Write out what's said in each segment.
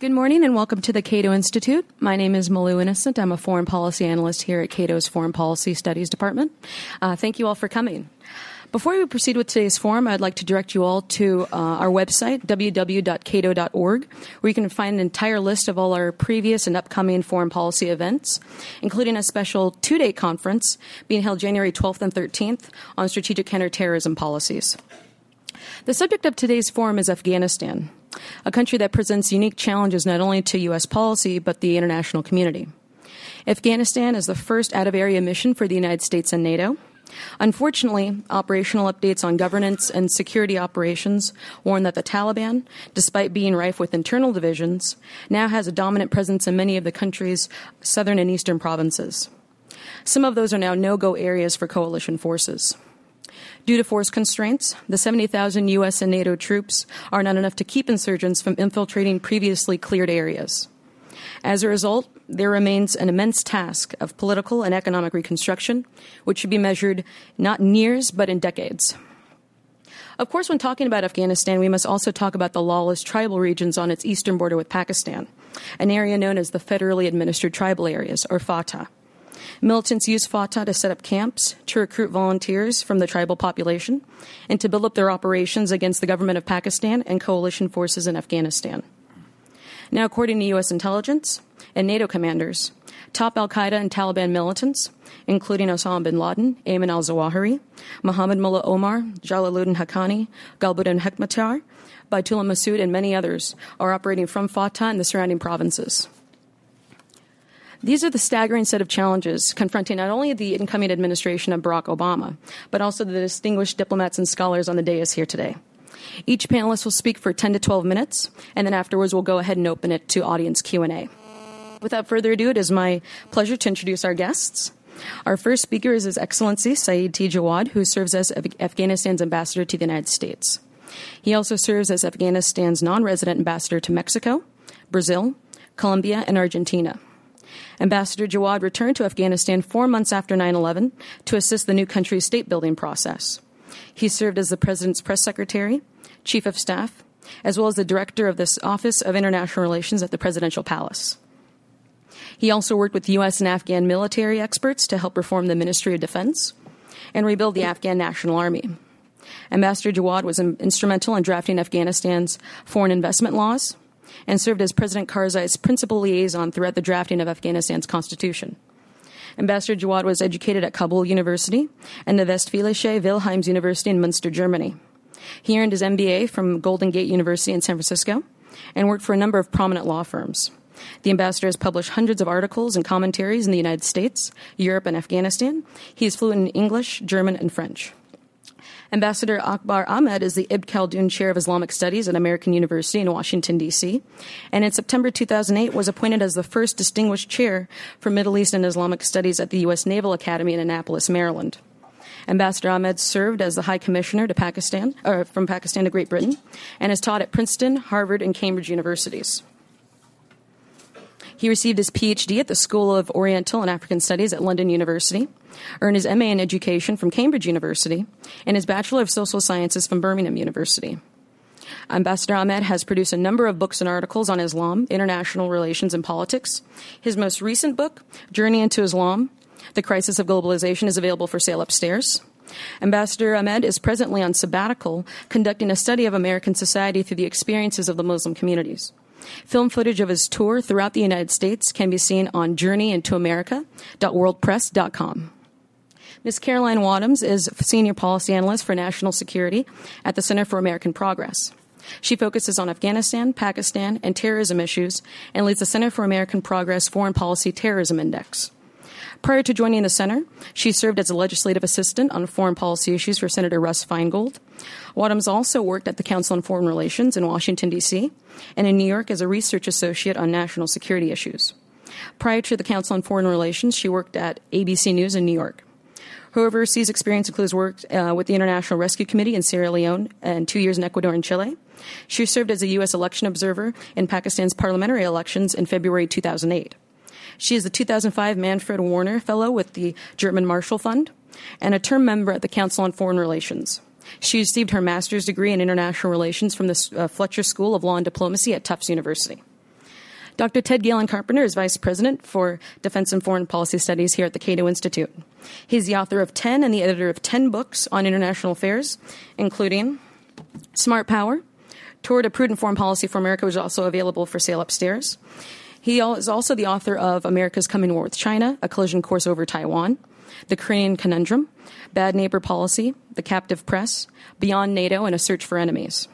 Good morning and welcome to the Cato Institute. My name is Malou Innocent. I'm a foreign policy analyst here at Cato's Foreign Policy Studies Department. Uh, thank you all for coming. Before we proceed with today's forum, I'd like to direct you all to uh, our website, www.cato.org, where you can find an entire list of all our previous and upcoming foreign policy events, including a special two day conference being held January 12th and 13th on strategic counterterrorism policies. The subject of today's forum is Afghanistan, a country that presents unique challenges not only to U.S. policy, but the international community. Afghanistan is the first out of area mission for the United States and NATO. Unfortunately, operational updates on governance and security operations warn that the Taliban, despite being rife with internal divisions, now has a dominant presence in many of the country's southern and eastern provinces. Some of those are now no go areas for coalition forces. Due to force constraints, the 70,000 U.S. and NATO troops are not enough to keep insurgents from infiltrating previously cleared areas. As a result, there remains an immense task of political and economic reconstruction, which should be measured not in years, but in decades. Of course, when talking about Afghanistan, we must also talk about the lawless tribal regions on its eastern border with Pakistan, an area known as the Federally Administered Tribal Areas, or FATA. Militants use FATA to set up camps, to recruit volunteers from the tribal population, and to build up their operations against the government of Pakistan and coalition forces in Afghanistan. Now, according to U.S. intelligence and NATO commanders, top Al Qaeda and Taliban militants, including Osama bin Laden, Ayman al Zawahiri, Mohammed Mullah Omar, Jalaluddin Haqqani, Gulbuddin Hekmatyar, Baitullah Masood, and many others, are operating from FATA and the surrounding provinces. These are the staggering set of challenges confronting not only the incoming administration of Barack Obama, but also the distinguished diplomats and scholars on the dais here today. Each panelist will speak for 10 to 12 minutes, and then afterwards we'll go ahead and open it to audience Q&A. Without further ado, it is my pleasure to introduce our guests. Our first speaker is His Excellency Saeed T. Jawad, who serves as Afghanistan's ambassador to the United States. He also serves as Afghanistan's non resident ambassador to Mexico, Brazil, Colombia, and Argentina. Ambassador Jawad returned to Afghanistan four months after 9 11 to assist the new country's state building process. He served as the president's press secretary, chief of staff, as well as the director of the Office of International Relations at the Presidential Palace. He also worked with U.S. and Afghan military experts to help reform the Ministry of Defense and rebuild the Afghan National Army. Ambassador Jawad was instrumental in drafting Afghanistan's foreign investment laws and served as President Karzai's principal liaison throughout the drafting of Afghanistan's constitution. Ambassador Jawad was educated at Kabul University and the Westfälische Wilhelms University in Munster, Germany. He earned his MBA from Golden Gate University in San Francisco and worked for a number of prominent law firms. The ambassador has published hundreds of articles and commentaries in the United States, Europe, and Afghanistan. He is fluent in English, German, and French. Ambassador Akbar Ahmed is the Ibn Khaldun Chair of Islamic Studies at American University in Washington, D.C., and in September 2008 was appointed as the first distinguished chair for Middle East and Islamic Studies at the U.S. Naval Academy in Annapolis, Maryland. Ambassador Ahmed served as the High Commissioner to Pakistan, or from Pakistan to Great Britain, and has taught at Princeton, Harvard, and Cambridge universities. He received his PhD at the School of Oriental and African Studies at London University, earned his MA in Education from Cambridge University, and his Bachelor of Social Sciences from Birmingham University. Ambassador Ahmed has produced a number of books and articles on Islam, international relations, and politics. His most recent book, Journey into Islam The Crisis of Globalization, is available for sale upstairs. Ambassador Ahmed is presently on sabbatical, conducting a study of American society through the experiences of the Muslim communities. Film footage of his tour throughout the United States can be seen on journeyintoamerica.wordpress.com. Ms. Caroline Wadhams is Senior Policy Analyst for National Security at the Center for American Progress. She focuses on Afghanistan, Pakistan, and terrorism issues and leads the Center for American Progress Foreign Policy Terrorism Index. Prior to joining the center, she served as a legislative assistant on foreign policy issues for Senator Russ Feingold. Wadhams also worked at the Council on Foreign Relations in Washington, D.C., and in New York as a research associate on national security issues. Prior to the Council on Foreign Relations, she worked at ABC News in New York. Her overseas experience includes work uh, with the International Rescue Committee in Sierra Leone and two years in Ecuador and Chile. She served as a U.S. election observer in Pakistan's parliamentary elections in February 2008. She is the 2005 Manfred Wörner Fellow with the German Marshall Fund and a term member at the Council on Foreign Relations. She received her master's degree in international relations from the uh, Fletcher School of Law and Diplomacy at Tufts University. Dr. Ted Galen Carpenter is Vice President for Defense and Foreign Policy Studies here at the Cato Institute. He's the author of 10 and the editor of 10 books on international affairs, including Smart Power, Toward a Prudent Foreign Policy for America, which is also available for sale upstairs. He is also the author of America's Coming War with China, A Collision Course Over Taiwan, The Korean Conundrum, Bad Neighbor Policy, The Captive Press, Beyond NATO, and A Search for Enemies.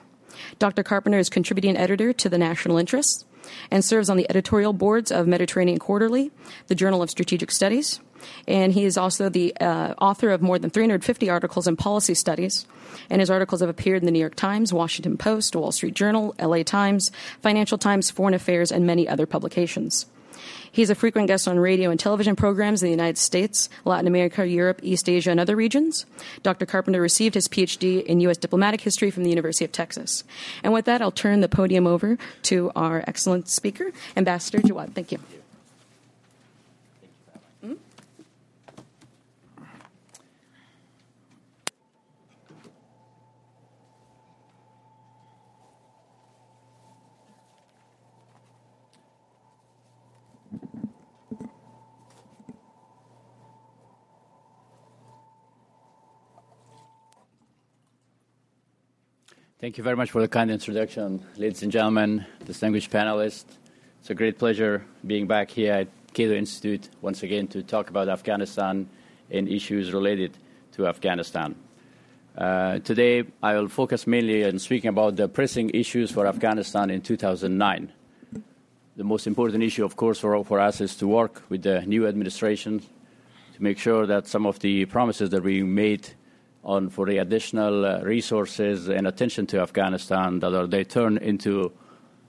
Dr. Carpenter is contributing editor to The National Interest and serves on the editorial boards of Mediterranean Quarterly, the Journal of Strategic Studies, and he is also the uh, author of more than 350 articles in policy studies. And his articles have appeared in the New York Times, Washington Post, Wall Street Journal, LA Times, Financial Times, Foreign Affairs, and many other publications. He's a frequent guest on radio and television programs in the United States, Latin America, Europe, East Asia, and other regions. Dr. Carpenter received his PhD in U.S. diplomatic history from the University of Texas. And with that, I'll turn the podium over to our excellent speaker, Ambassador Jawad. Thank you. Thank you very much for the kind introduction, ladies and gentlemen, distinguished panelists. It's a great pleasure being back here at Cato Institute once again to talk about Afghanistan and issues related to Afghanistan. Uh, today, I will focus mainly on speaking about the pressing issues for Afghanistan in 2009. The most important issue, of course, for, for us is to work with the new administration to make sure that some of the promises that we made on for the additional uh, resources and attention to Afghanistan that they turn into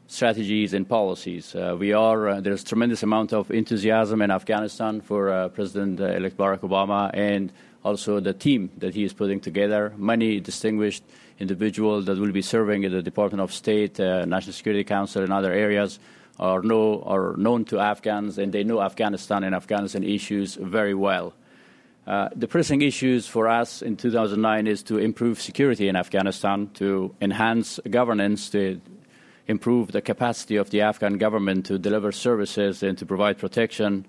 strategies and policies. Uh, we are uh, there's tremendous amount of enthusiasm in Afghanistan for uh, President-elect Barack Obama and also the team that he is putting together. Many distinguished individuals that will be serving in the Department of State, uh, National Security Council, and other areas are know are known to Afghans and they know Afghanistan and Afghanistan issues very well. Uh, the pressing issues for us in 2009 is to improve security in Afghanistan, to enhance governance, to improve the capacity of the Afghan government to deliver services and to provide protection,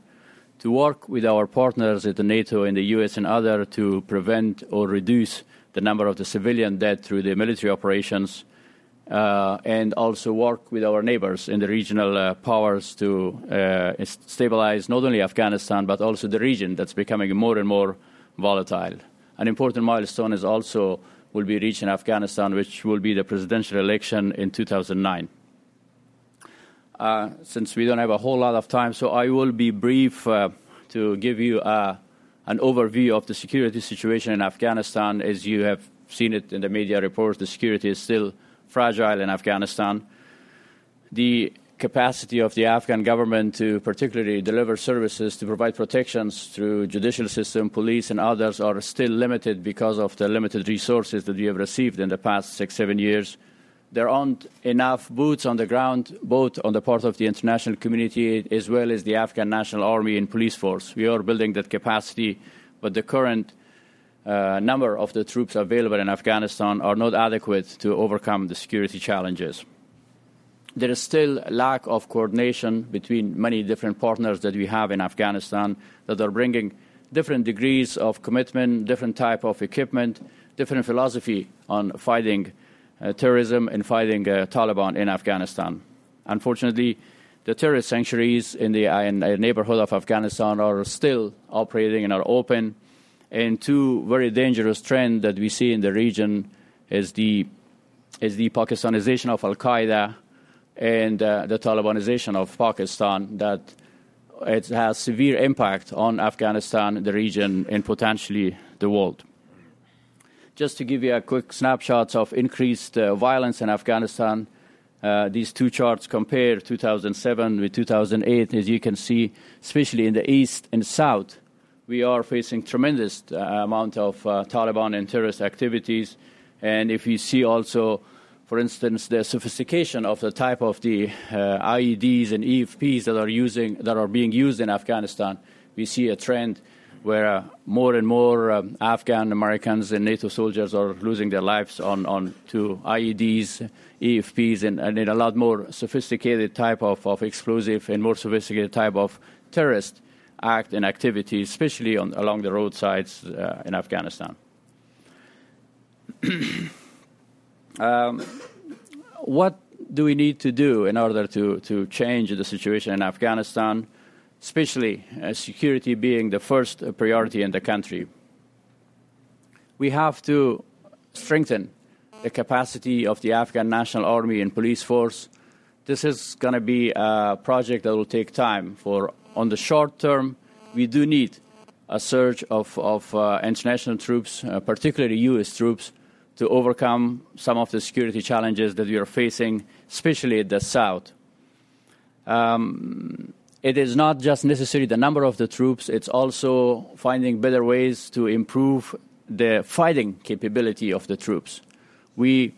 to work with our partners at the NATO and the US and others to prevent or reduce the number of the civilian dead through the military operations, uh, and also work with our neighbors in the regional uh, powers to uh, stabilize not only Afghanistan but also the region that's becoming more and more volatile. An important milestone is also will be reached in Afghanistan, which will be the presidential election in 2009. Uh, since we don't have a whole lot of time, so I will be brief uh, to give you uh, an overview of the security situation in Afghanistan. As you have seen it in the media reports, the security is still fragile in Afghanistan. The capacity of the Afghan government to particularly deliver services to provide protections through judicial system, police, and others are still limited because of the limited resources that we have received in the past six, seven years. There aren't enough boots on the ground, both on the part of the international community as well as the Afghan National Army and police force. We are building that capacity, but the current uh, number of the troops available in Afghanistan are not adequate to overcome the security challenges. There is still a lack of coordination between many different partners that we have in Afghanistan that are bringing different degrees of commitment, different type of equipment, different philosophy on fighting uh, terrorism and fighting uh, Taliban in Afghanistan. Unfortunately, the terrorist sanctuaries in the, in the neighborhood of Afghanistan are still operating and are open and two very dangerous trends that we see in the region is the, is the Pakistanization of Al Qaeda and uh, the Talibanization of Pakistan that it has severe impact on Afghanistan, the region, and potentially the world. Just to give you a quick snapshot of increased uh, violence in Afghanistan, uh, these two charts compare 2007 with 2008. As you can see, especially in the east and south, we are facing tremendous uh, amount of uh, Taliban and terrorist activities. And if you see also, for instance, the sophistication of the type of the uh, IEDs and EFPs that are using that are being used in Afghanistan, we see a trend where uh, more and more um, Afghan Americans and NATO soldiers are losing their lives on, on to IEDs, EFPs, and, and a lot more sophisticated type of, of explosive and more sophisticated type of terrorist act and activity, especially on, along the roadsides uh, in Afghanistan. um, what do we need to do in order to, to change the situation in Afghanistan, especially uh, security being the first priority in the country? We have to strengthen the capacity of the Afghan National Army and police force. This is going to be a project that will take time. For on the short term, we do need a surge of, of uh, international troops, uh, particularly U.S. troops, to overcome some of the security challenges that we are facing, especially in the south. Um, it is not just necessarily the number of the troops, it's also finding better ways to improve the fighting capability of the troops. We,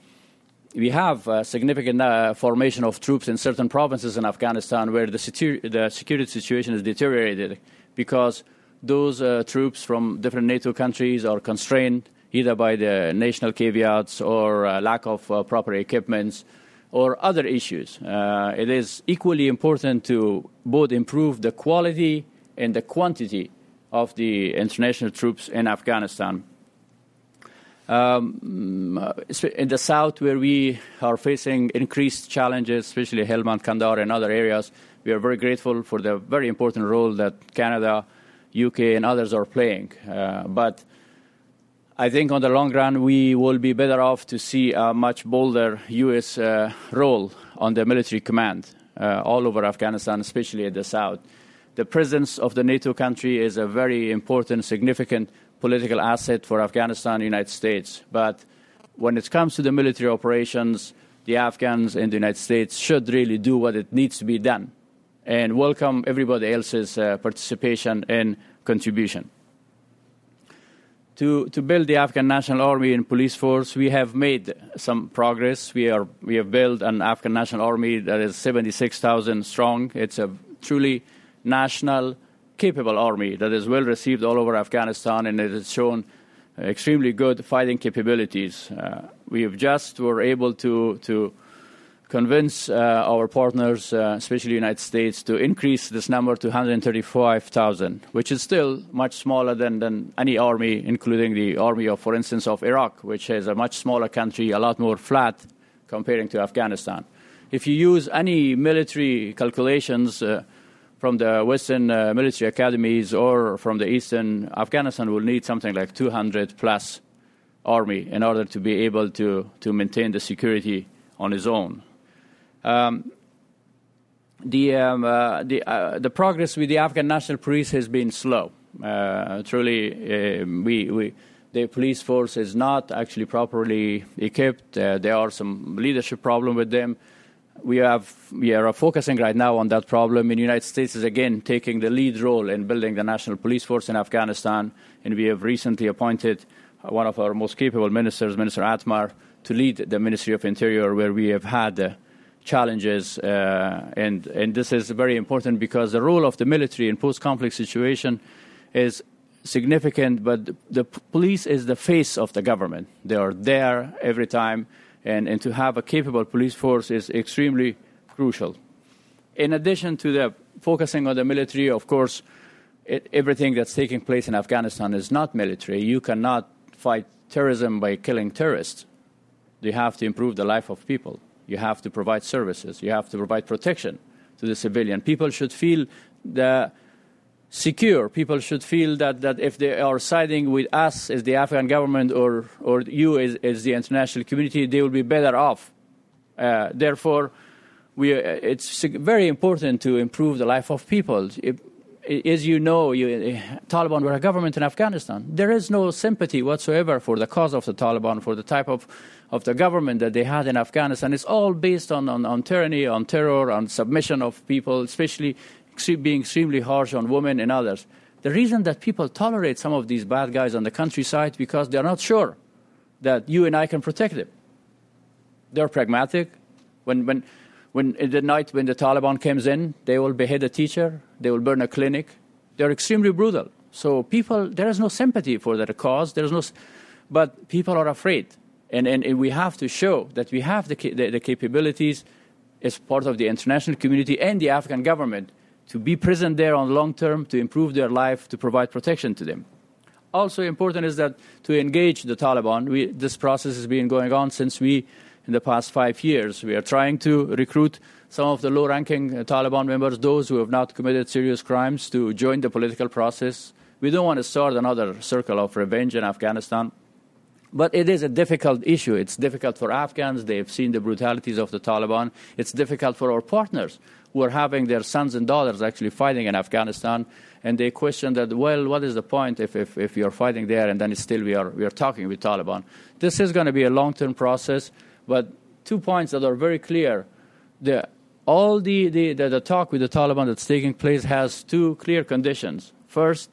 we have a significant uh, formation of troops in certain provinces in Afghanistan where the, the security situation is deteriorated because those uh, troops from different NATO countries are constrained either by the national caveats or uh, lack of uh, proper equipments or other issues. Uh, it is equally important to both improve the quality and the quantity of the international troops in Afghanistan. Um, in the south, where we are facing increased challenges, especially Helmand, Kandahar, and other areas, we are very grateful for the very important role that Canada, UK, and others are playing. Uh, but I think on the long run, we will be better off to see a much bolder U.S. Uh, role on the military command uh, all over Afghanistan, especially in the south. The presence of the NATO country is a very important, significant political asset for Afghanistan United States. But when it comes to the military operations, the Afghans and the United States should really do what it needs to be done and welcome everybody else's uh, participation and contribution to, to build the Afghan National Army and police force, we have made some progress. We, are, we have built an Afghan National Army that is 76,000 strong. It's a truly national, capable army that is well received all over Afghanistan and it has shown extremely good fighting capabilities. Uh, we have just were able to, to convince uh, our partners, uh, especially the United States, to increase this number to 135,000, which is still much smaller than, than any army, including the army of, for instance, of Iraq, which is a much smaller country, a lot more flat comparing to Afghanistan. If you use any military calculations uh, from the Western uh, military academies or from the Eastern, Afghanistan will need something like 200 plus army in order to be able to, to maintain the security on its own. Um, the um, uh, the uh, the progress with the Afghan National Police has been slow. Uh, truly, um, we we the police force is not actually properly equipped. Uh, there are some leadership problem with them. We have we are focusing right now on that problem. The United States is again taking the lead role in building the national police force in Afghanistan, and we have recently appointed one of our most capable ministers, Minister Atmar, to lead the Ministry of Interior, where we have had challenges, uh, and and this is very important because the role of the military in post-conflict situation is significant. But the police is the face of the government; they are there every time, and and to have a capable police force is extremely crucial. In addition to the focusing on the military, of course, it, everything that's taking place in Afghanistan is not military. You cannot fight terrorism by killing terrorists. You have to improve the life of people. You have to provide services. You have to provide protection to the civilian. People should feel the secure. People should feel that, that if they are siding with us as the Afghan government or, or you as, as the international community, they will be better off. Uh, therefore, we, uh, it's very important to improve the life of people. It, as you know, you, Taliban were a government in Afghanistan. There is no sympathy whatsoever for the cause of the Taliban, for the type of, of the government that they had in Afghanistan. It's all based on, on, on tyranny, on terror, on submission of people, especially being extremely harsh on women and others. The reason that people tolerate some of these bad guys on the countryside because they're not sure that you and I can protect them. They're pragmatic. When, when, when in the night when the Taliban comes in, they will behead a teacher, they will burn a clinic. They're extremely brutal. So people, there is no sympathy for that cause. There is no, but people are afraid, and, and, and we have to show that we have the, the, the capabilities as part of the international community and the Afghan government to be present there on long term, to improve their life, to provide protection to them. Also important is that to engage the Taliban. We, this process has been going on since we, in the past five years, we are trying to recruit some of the low-ranking uh, Taliban members, those who have not committed serious crimes, to join the political process. We don't want to start another circle of revenge in Afghanistan. But it is a difficult issue. It's difficult for Afghans. They've seen the brutalities of the Taliban. It's difficult for our partners who are having their sons and daughters actually fighting in Afghanistan. And they question that, well, what is the point if, if, if you're fighting there and then still we are, we are talking with Taliban? This is going to be a long term process, but two points that are very clear. The, all the, the, the, the talk with the Taliban that's taking place has two clear conditions. First,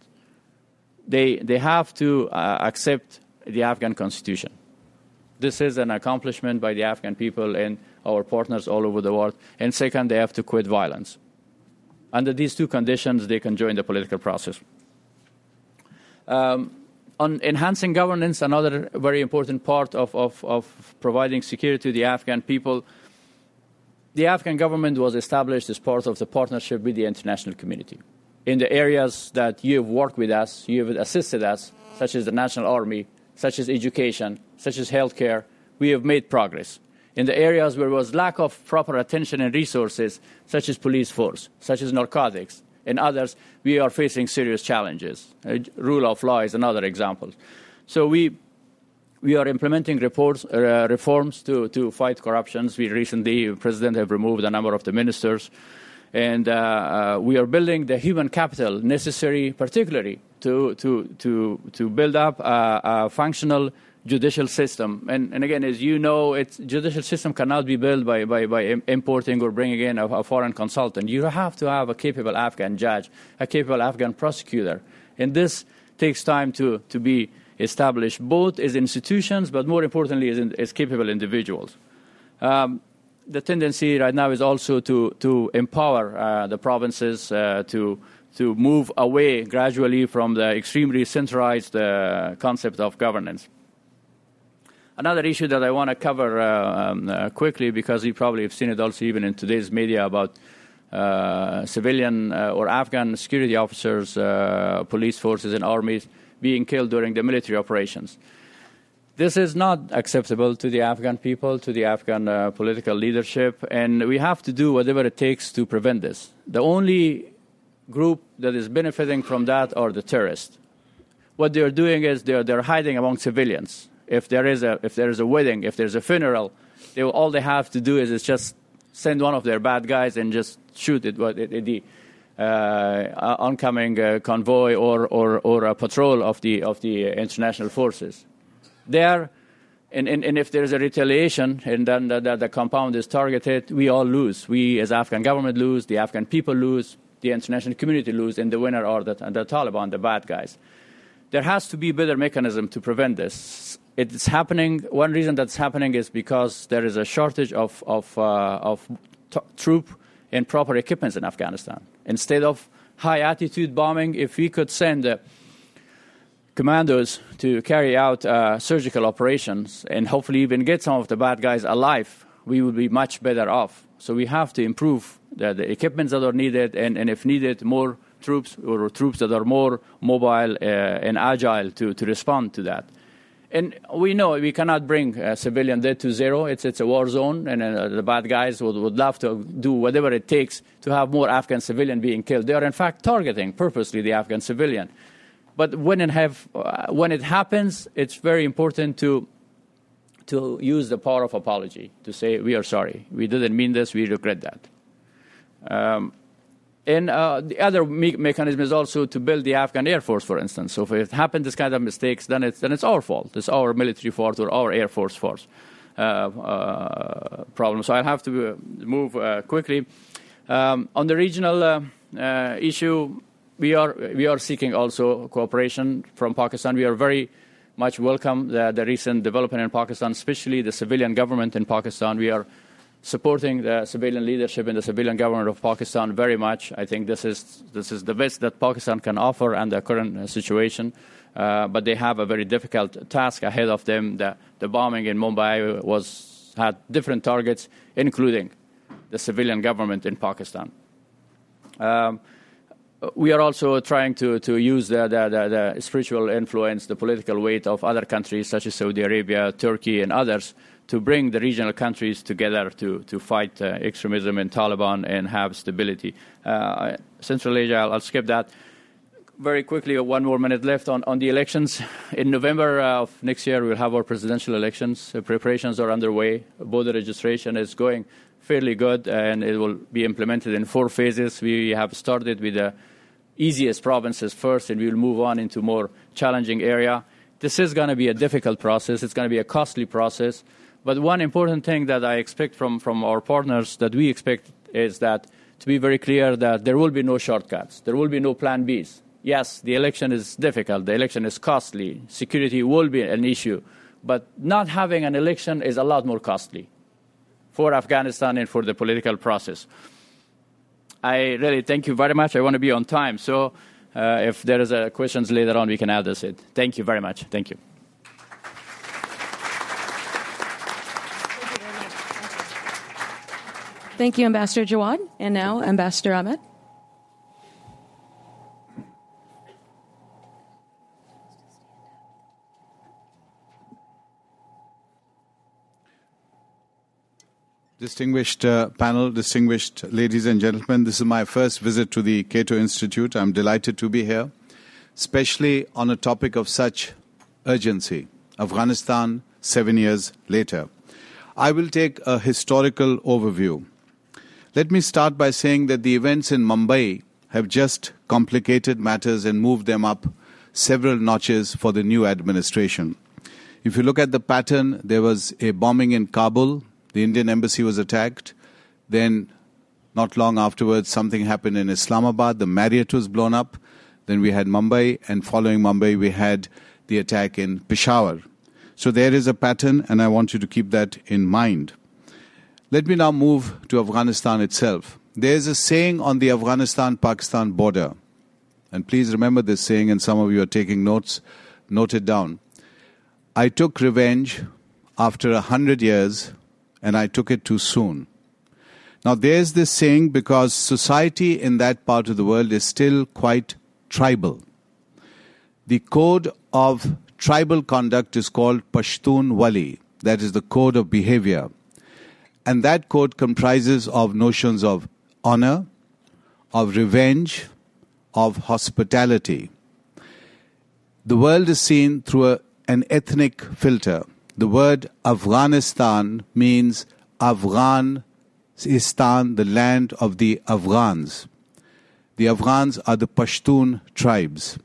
they, they have to uh, accept the Afghan constitution. This is an accomplishment by the Afghan people and our partners all over the world. And second, they have to quit violence. Under these two conditions, they can join the political process. Um, on enhancing governance, another very important part of, of, of providing security to the Afghan people, the Afghan government was established as part of the partnership with the international community. In the areas that you have worked with us, you have assisted us, such as the National Army, such as education, such as healthcare, we have made progress. In the areas where there was lack of proper attention and resources, such as police force, such as narcotics, and others, we are facing serious challenges. Uh, rule of law is another example. So we, we are implementing reports, uh, reforms to, to fight corruptions. We recently, president, have removed a number of the ministers. And uh, uh, we are building the human capital necessary, particularly to, to, to, to build up a, a functional judicial system. And, and, again, as you know, it's, judicial system cannot be built by, by, by importing or bringing in a, a, foreign consultant. You have to have a capable Afghan judge, a capable Afghan prosecutor. And this takes time to, to be established, both as institutions, but more importantly, as, in, as capable individuals. Um, the tendency right now is also to, to empower uh, the provinces uh, to to move away gradually from the extremely centralized uh, concept of governance. Another issue that I want to cover uh, um, uh, quickly, because you probably have seen it also even in today's media about uh, civilian uh, or Afghan security officers, uh, police forces, and armies being killed during the military operations. This is not acceptable to the Afghan people, to the Afghan political leadership, and we have to do whatever it takes to prevent this. The only group that is benefiting from that are the terrorists. What they're doing is they're, they're hiding among civilians. If there is a if there is a wedding, if there's a funeral, they will, all they have to do is, is just send one of their bad guys and just shoot it at the uh, oncoming uh, convoy or, or, or a patrol of the of the international forces. There, and, and, and if there is a retaliation and then the, the, the compound is targeted, we all lose. We, as Afghan government, lose. The Afghan people lose the international community lose, and the winner are the, the Taliban, the bad guys. There has to be a better mechanism to prevent this. It's happening. One reason that's happening is because there is a shortage of, of, uh, of t- troop and proper equipment in Afghanistan. Instead of high altitude bombing, if we could send uh, commandos to carry out uh, surgical operations and hopefully even get some of the bad guys alive, we would be much better off. So we have to improve the, the equipments that are needed, and, and if needed, more troops or troops that are more mobile uh, and agile to, to respond to that. And we know we cannot bring a civilian dead to zero. It's, it's a war zone, and uh, the bad guys would, would love to do whatever it takes to have more Afghan civilian being killed. They are, in fact, targeting purposely the Afghan civilian. But when it, have, uh, when it happens, it's very important to to use the power of apology to say, we are sorry. We didn't mean this. We regret that. Um, and uh, the other me- mechanism is also to build the Afghan Air Force, for instance. So if it happened this kind of mistakes, then it's, then it's our fault. It's our military force or our Air Force force uh, uh, problem. So I'll have to uh, move uh, quickly. Um, on the regional uh, issue, we are, we are seeking also cooperation from Pakistan. We are very much welcome the, the recent development in Pakistan, especially the civilian government in Pakistan. We are supporting the civilian leadership and the civilian government of Pakistan very much. I think this is, this is the best that Pakistan can offer under the current uh, situation. Uh, but they have a very difficult task ahead of them. The, the bombing in Mumbai was, had different targets, including the civilian government in Pakistan. Um, we are also trying to, to use the, the, the, the, spiritual influence, the political weight of other countries such as Saudi Arabia, Turkey, and others to bring the regional countries together to, to fight uh, extremism and Taliban and have stability. Uh, Central Asia, I'll, I'll, skip that. Very quickly, one more minute left on, on the elections. In November uh, of next year, we'll have our presidential elections. preparations are underway. Voter registration is going fairly good, and it will be implemented in four phases. We have started with the easiest provinces first, and we will move on into more challenging area. This is going to be a difficult process. It's going to be a costly process. But one important thing that I expect from, from our partners that we expect is that to be very clear that there will be no shortcuts. There will be no plan Bs. Yes, the election is difficult. The election is costly. Security will be an issue. But not having an election is a lot more costly for Afghanistan and for the political process. I really thank you very much. I want to be on time. So uh, if there is a questions later on, we can address it. Thank you very much. Thank you. Thank you, Ambassador Jawad. And now, Ambassador Ahmed. Distinguished uh, panel, distinguished ladies and gentlemen, this is my first visit to the Cato Institute. I'm delighted to be here, especially on a topic of such urgency Afghanistan, seven years later. I will take a historical overview. Let me start by saying that the events in Mumbai have just complicated matters and moved them up several notches for the new administration. If you look at the pattern, there was a bombing in Kabul the Indian embassy was attacked. Then, not long afterwards, something happened in Islamabad. The Marriott was blown up. Then we had Mumbai, and following Mumbai, we had the attack in Peshawar. So there is a pattern, and I want you to keep that in mind. Let me now move to Afghanistan itself. There is a saying on the Afghanistan Pakistan border, and please remember this saying, and some of you are taking notes, note it down. I took revenge after a hundred years and I took it too soon. Now, there's this saying because society in that part of the world is still quite tribal. The code of tribal conduct is called Pashtunwali, that is the code of behavior. And that code comprises of notions of honor, of revenge, of hospitality. The world is seen through a, an ethnic filter. The word Afghanistan means Afghanistan, the land of the Afghans. The Afghans are the Pashtun tribes.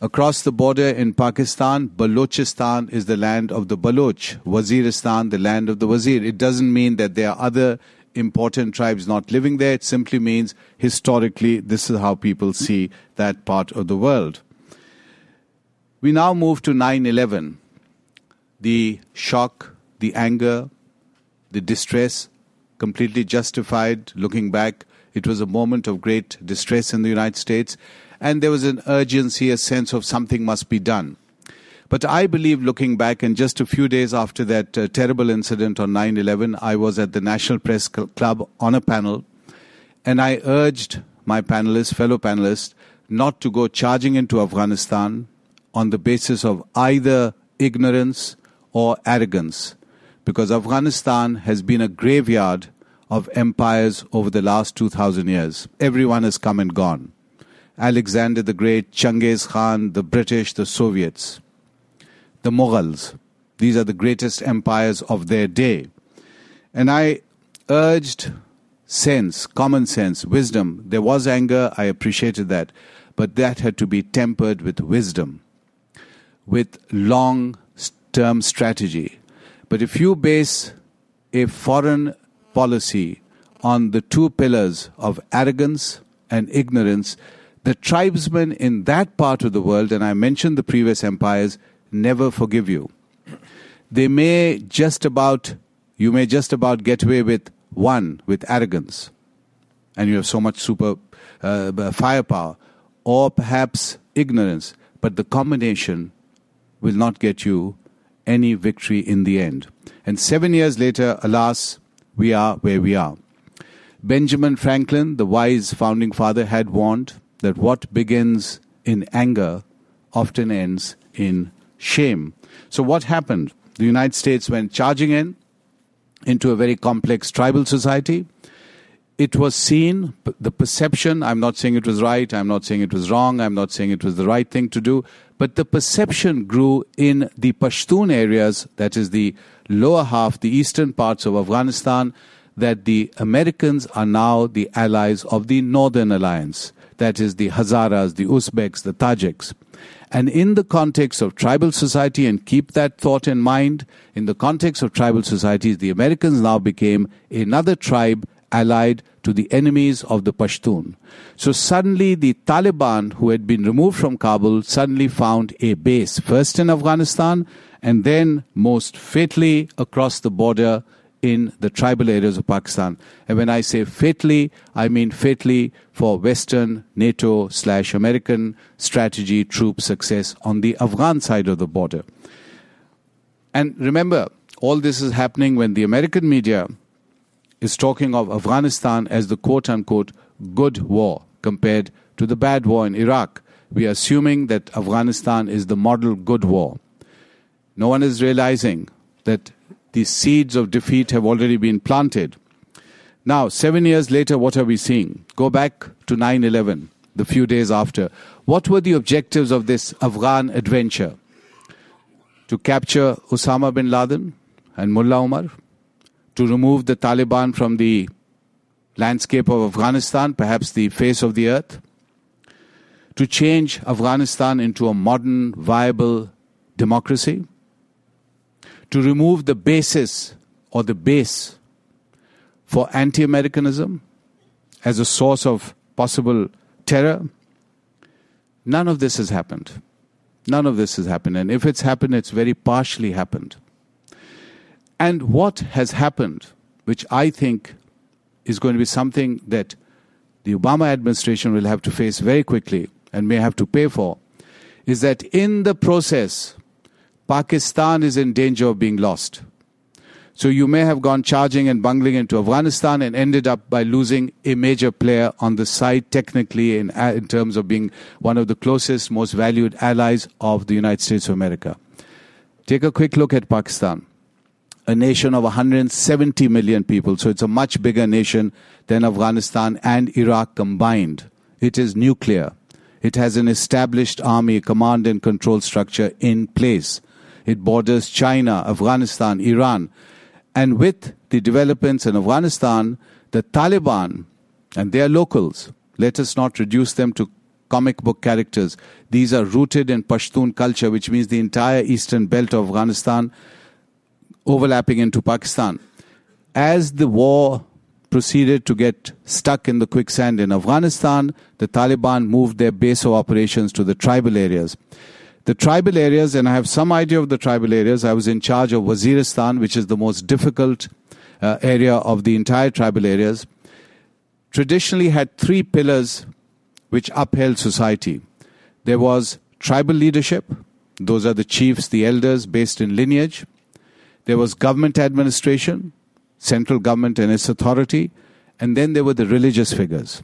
Across the border in Pakistan, Balochistan is the land of the Baloch, Waziristan, the land of the Wazir. It doesn't mean that there are other important tribes not living there. It simply means historically this is how people see that part of the world. We now move to 9 11 the shock, the anger, the distress, completely justified. Looking back, it was a moment of great distress in the United States, and there was an urgency, a sense of something must be done. But I believe, looking back, and just a few days after that uh, terrible incident on 9 11, I was at the National Press Club on a panel, and I urged my panelists, fellow panelists, not to go charging into Afghanistan on the basis of either ignorance or arrogance, because Afghanistan has been a graveyard of empires over the last 2000 years. Everyone has come and gone. Alexander the Great, Genghis Khan, the British, the Soviets, the Mughals. These are the greatest empires of their day. And I urged sense, common sense, wisdom. There was anger, I appreciated that, but that had to be tempered with wisdom, with long term strategy. But if you base a foreign policy on the two pillars of arrogance and ignorance, the tribesmen in that part of the world, and I mentioned the previous empires, never forgive you. They may just about you may just about get away with one with arrogance, and you have so much super uh, firepower, or perhaps ignorance, but the combination will not get you any victory in the end. And seven years later, alas, we are where we are. Benjamin Franklin, the wise founding father, had warned that what begins in anger often ends in shame. So, what happened? The United States went charging in into a very complex tribal society. It was seen, the perception, I'm not saying it was right, I'm not saying it was wrong, I'm not saying it was the right thing to do, but the perception grew in the Pashtun areas, that is the lower half, the eastern parts of Afghanistan, that the Americans are now the allies of the Northern Alliance, that is the Hazaras, the Uzbeks, the Tajiks. And in the context of tribal society, and keep that thought in mind, in the context of tribal societies, the Americans now became another tribe allied to the enemies of the Pashtun. So suddenly the Taliban, who had been removed from Kabul, suddenly found a base, first in Afghanistan, and then most fatally across the border in the tribal areas of Pakistan. And when I say fatally, I mean fatally for Western, NATO slash American strategy troop success on the Afghan side of the border. And remember, all this is happening when the American media is talking of Afghanistan as the quote unquote good war compared to the bad war in Iraq. We are assuming that Afghanistan is the model good war. No one is realizing that the seeds of defeat have already been planted. Now, seven years later, what are we seeing? Go back to 9 11, the few days after. What were the objectives of this Afghan adventure? To capture Osama bin Laden and Mullah Omar? To remove the Taliban from the landscape of Afghanistan, perhaps the face of the earth? To change Afghanistan into a modern, viable democracy? To remove the basis or the base for anti Americanism as a source of possible terror. None of this has happened. None of this has happened. And if it's happened, it's very partially happened. And what has happened, which I think is going to be something that the Obama administration will have to face very quickly and may have to pay for, is that in the process Pakistan is in danger of being lost. So you may have gone charging and bungling into Afghanistan and ended up by losing a major player on the side, technically, in, uh, in terms of being one of the closest, most valued allies of the United States of America. Take a quick look at Pakistan, a nation of 170 million people. So it's a much bigger nation than Afghanistan and Iraq combined. It is nuclear. It has an established army, command and control structure in place. It borders China, Afghanistan, Iran. And with the developments in Afghanistan, the Taliban and their locals, let us not reduce them to comic book characters. These are rooted in Pashtun culture, which means the entire eastern belt of Afghanistan overlapping into Pakistan. As the war proceeded to get stuck in the quicksand in Afghanistan, the Taliban moved their base of operations to the tribal areas the tribal areas, and I have some idea of the tribal areas. I was in charge of Waziristan, which is the most difficult uh, area of the entire tribal areas. Traditionally had three pillars which upheld society. There was tribal leadership, those are the chiefs, the elders based in lineage. There was government administration, central government and its authority, and then there were the religious figures.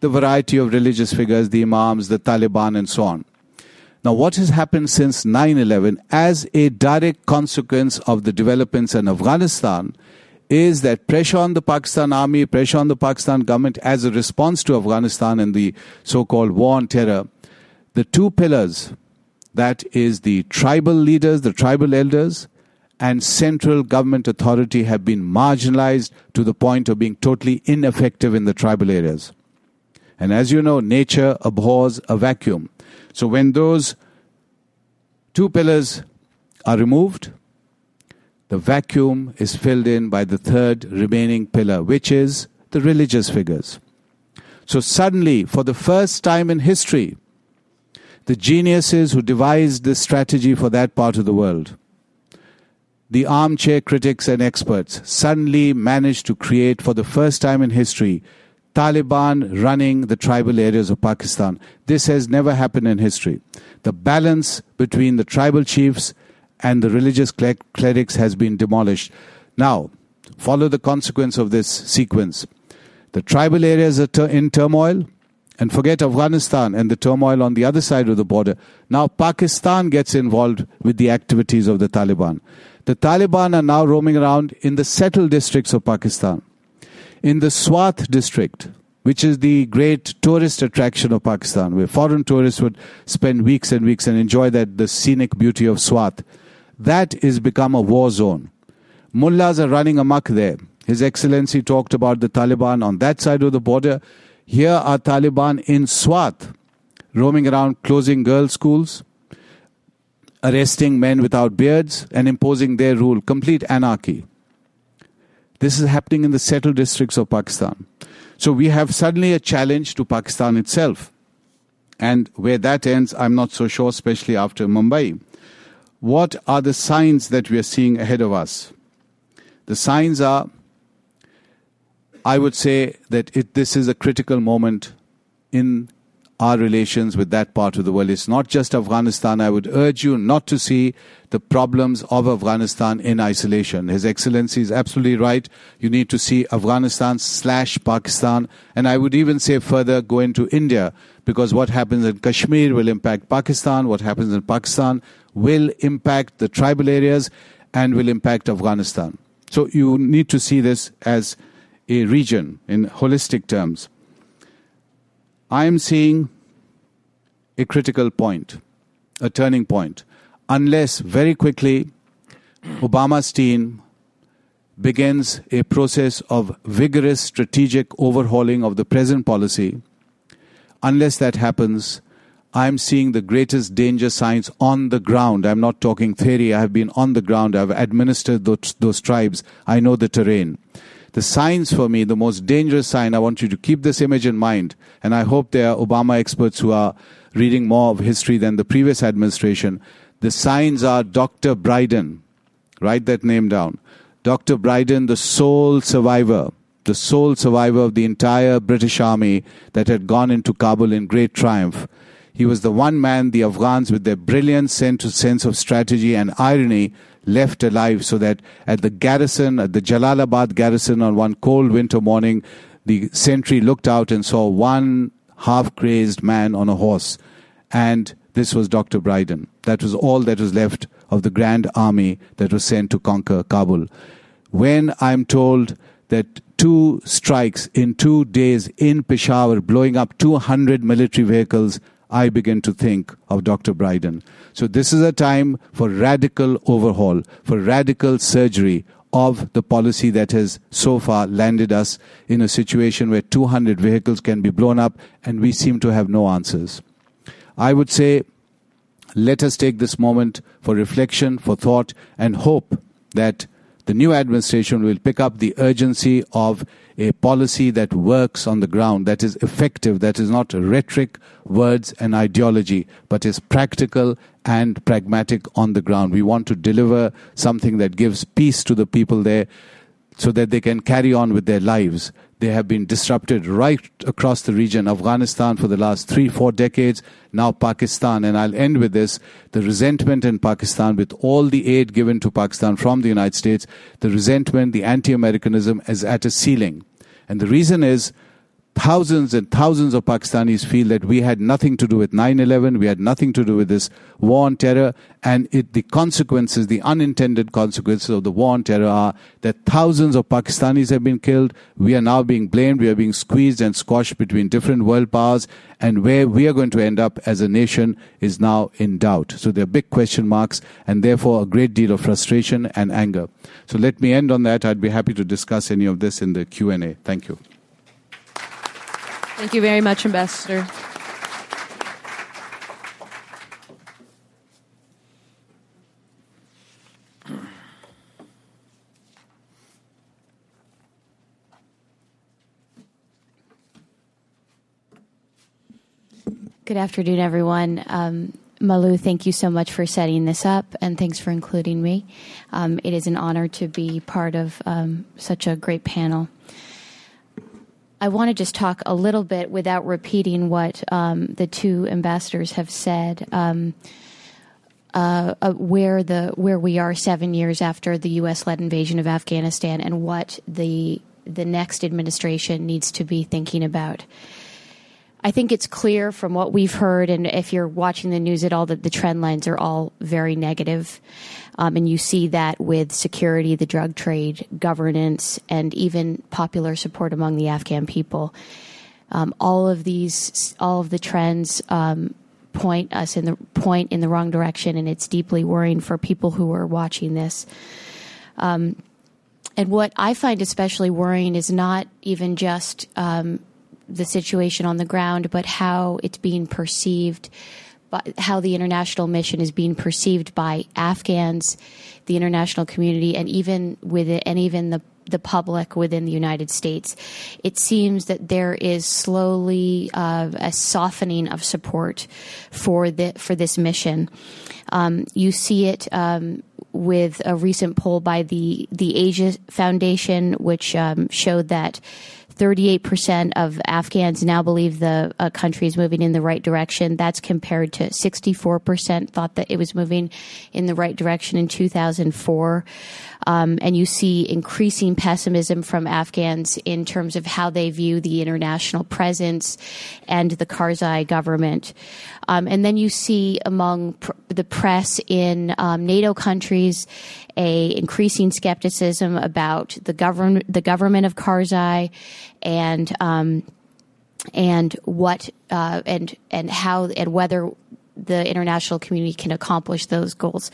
The variety of religious figures, the imams, the Taliban, and so on. Now, what has happened since 9 11 as a direct consequence of the developments in Afghanistan is that pressure on the Pakistan army, pressure on the Pakistan government as a response to Afghanistan and the so called war on terror, the two pillars that is the tribal leaders, the tribal elders, and central government authority have been marginalized to the point of being totally ineffective in the tribal areas. And as you know, nature abhors a vacuum. So when those two pillars are removed, the vacuum is filled in by the third remaining pillar, which is the religious figures. So suddenly, for the first time in history, the geniuses who devised this strategy for that part of the world, the armchair critics and experts suddenly managed to create, for the first time in history, Taliban running the tribal areas of Pakistan. This has never happened in history. The balance between the tribal chiefs and the religious clerics has been demolished. Now, follow the consequence of this sequence. The tribal areas are in turmoil, and forget Afghanistan and the turmoil on the other side of the border. Now, Pakistan gets involved with the activities of the Taliban. The Taliban are now roaming around in the settled districts of Pakistan. In the Swat district, which is the great tourist attraction of Pakistan, where foreign tourists would spend weeks and weeks and enjoy that the scenic beauty of Swat, that is become a war zone. Mullahs are running amok there. His Excellency talked about the Taliban on that side of the border. Here are Taliban in Swat, roaming around closing girls' schools, arresting men without beards and imposing their rule, complete anarchy. This is happening in the settled districts of Pakistan. So we have suddenly a challenge to Pakistan itself. And where that ends, I'm not so sure, especially after Mumbai. What are the signs that we are seeing ahead of us? The signs are, I would say that it, this is a critical moment in our relations with that part of the world. It's not just Afghanistan. I would urge you not to see the problems of Afghanistan in isolation. His Excellency is absolutely right. You need to see Afghanistan slash Pakistan. And I would even say further, go into India, because what happens in Kashmir will impact Pakistan. What happens in Pakistan will impact the tribal areas and will impact Afghanistan. So you need to see this as a region in holistic terms. I am seeing a critical point, a turning point. Unless very quickly Obama's team begins a process of vigorous strategic overhauling of the present policy, unless that happens, I'm seeing the greatest danger signs on the ground. I'm not talking theory. I have been on the ground. I've administered those, those tribes. I know the terrain the signs for me, the most dangerous sign, I want you to keep this image in mind. And I hope there are Obama experts who are reading more of history than the previous administration. The signs are Dr. Brydon. Write that name down. Dr. Brydon, the sole survivor, the sole survivor of the entire British army that had gone into Kabul in great triumph. He was the one man the Afghans, with their brilliant sense of strategy and irony, left alive so that at the garrison, at the Jalalabad garrison on one cold winter morning, the sentry looked out and saw one half crazed man on a horse. And this was Dr. Brydon. That was all that was left of the grand army that was sent to conquer Kabul. When I'm told that two strikes in two days in Peshawar, blowing up 200 military vehicles, I begin to think of Dr. Brydon. So this is a time for radical overhaul, for radical surgery of the policy that has so far landed us in a situation where 200 vehicles can be blown up and we seem to have no answers. I would say let us take this moment for reflection, for thought, and hope that the new administration will pick up the urgency of a policy that works on the ground, that is effective, that is not rhetoric, words, and ideology, but is practical and pragmatic on the ground. We want to deliver something that gives peace to the people there so that they can carry on with their lives. They have been disrupted right across the region, Afghanistan for the last three, four decades, now Pakistan. And I'll end with this the resentment in Pakistan, with all the aid given to Pakistan from the United States, the resentment, the anti Americanism is at a ceiling. And the reason is thousands and thousands of Pakistanis feel that we had nothing to do with 9-11, we had nothing to do with this war on terror, and it, the consequences, the unintended consequences of the war on terror are that thousands of Pakistanis have been killed, we are now being blamed, we are being squeezed and squashed between different world powers, and where we are going to end up as a nation is now in doubt. So there are big question marks, and therefore a great deal of frustration and anger. So let me end on that. I'd be happy to discuss any of this in the Q&A. Thank you. Thank you very much, Ambassador. Good afternoon, everyone. Um, Malou, thank you so much for setting this up, and thanks for including me. Um, it is an honor to be part of um, such a great panel. I want to just talk a little bit without repeating what um, the two ambassadors have said. Um, uh, uh, where the where we are seven years after the U.S. led invasion of Afghanistan, and what the the next administration needs to be thinking about. I think it's clear from what we've heard, and if you're watching the news at all, that the trend lines are all very negative. Um, and you see that with security, the drug trade, governance, and even popular support among the Afghan people. Um, all of these, all of the trends um, point us in the point in the wrong direction, and it's deeply worrying for people who are watching this. Um, and what I find especially worrying is not even just um, the situation on the ground, but how it's being perceived, how the international mission is being perceived by Afghans, the international community, and even with it, and even the the public within the United States. It seems that there is slowly uh, a softening of support for the for this mission. Um, you see it. Um, with a recent poll by the the Asia Foundation, which um, showed that 38% of Afghans now believe the uh, country is moving in the right direction. That's compared to 64% thought that it was moving in the right direction in 2004. Um, and you see increasing pessimism from Afghans in terms of how they view the international presence and the Karzai government. Um, and then you see among pr- the press in um, NATO countries a increasing skepticism about the government, the government of Karzai, and um, and what uh, and and how and whether the international community can accomplish those goals.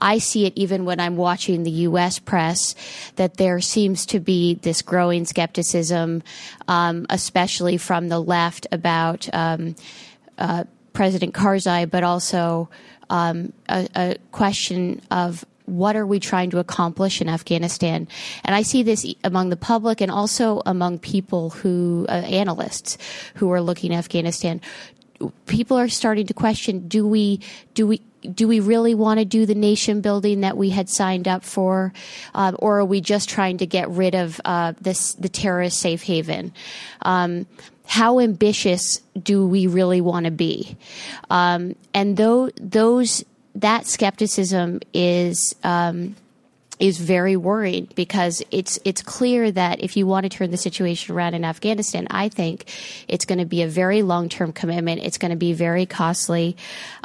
I see it even when I'm watching the U.S. press that there seems to be this growing skepticism, um, especially from the left, about um, uh, President Karzai, but also um, a, a question of what are we trying to accomplish in Afghanistan? And I see this among the public and also among people who, uh, analysts who are looking at Afghanistan. People are starting to question: Do we? Do we? do we really want to do the nation building that we had signed up for, um, or are we just trying to get rid of uh, this the terrorist safe haven? Um, how ambitious do we really want to be? Um, and though those that skepticism is um, is very worried because it's it's clear that if you want to turn the situation around in Afghanistan, I think it's going to be a very long term commitment. It's going to be very costly,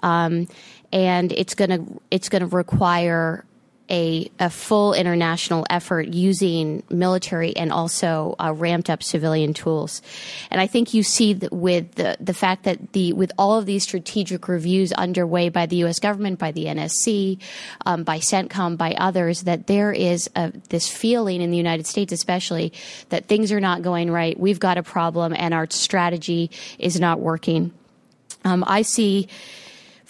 um, and it's going to it's going to require a, a full international effort using military and also uh, ramped up civilian tools. And I think you see that with the, the fact that the with all of these strategic reviews underway by the U.S. government, by the NSC, um, by CENTCOM, by others, that there is a, this feeling in the United States, especially, that things are not going right. We've got a problem, and our strategy is not working. Um, I see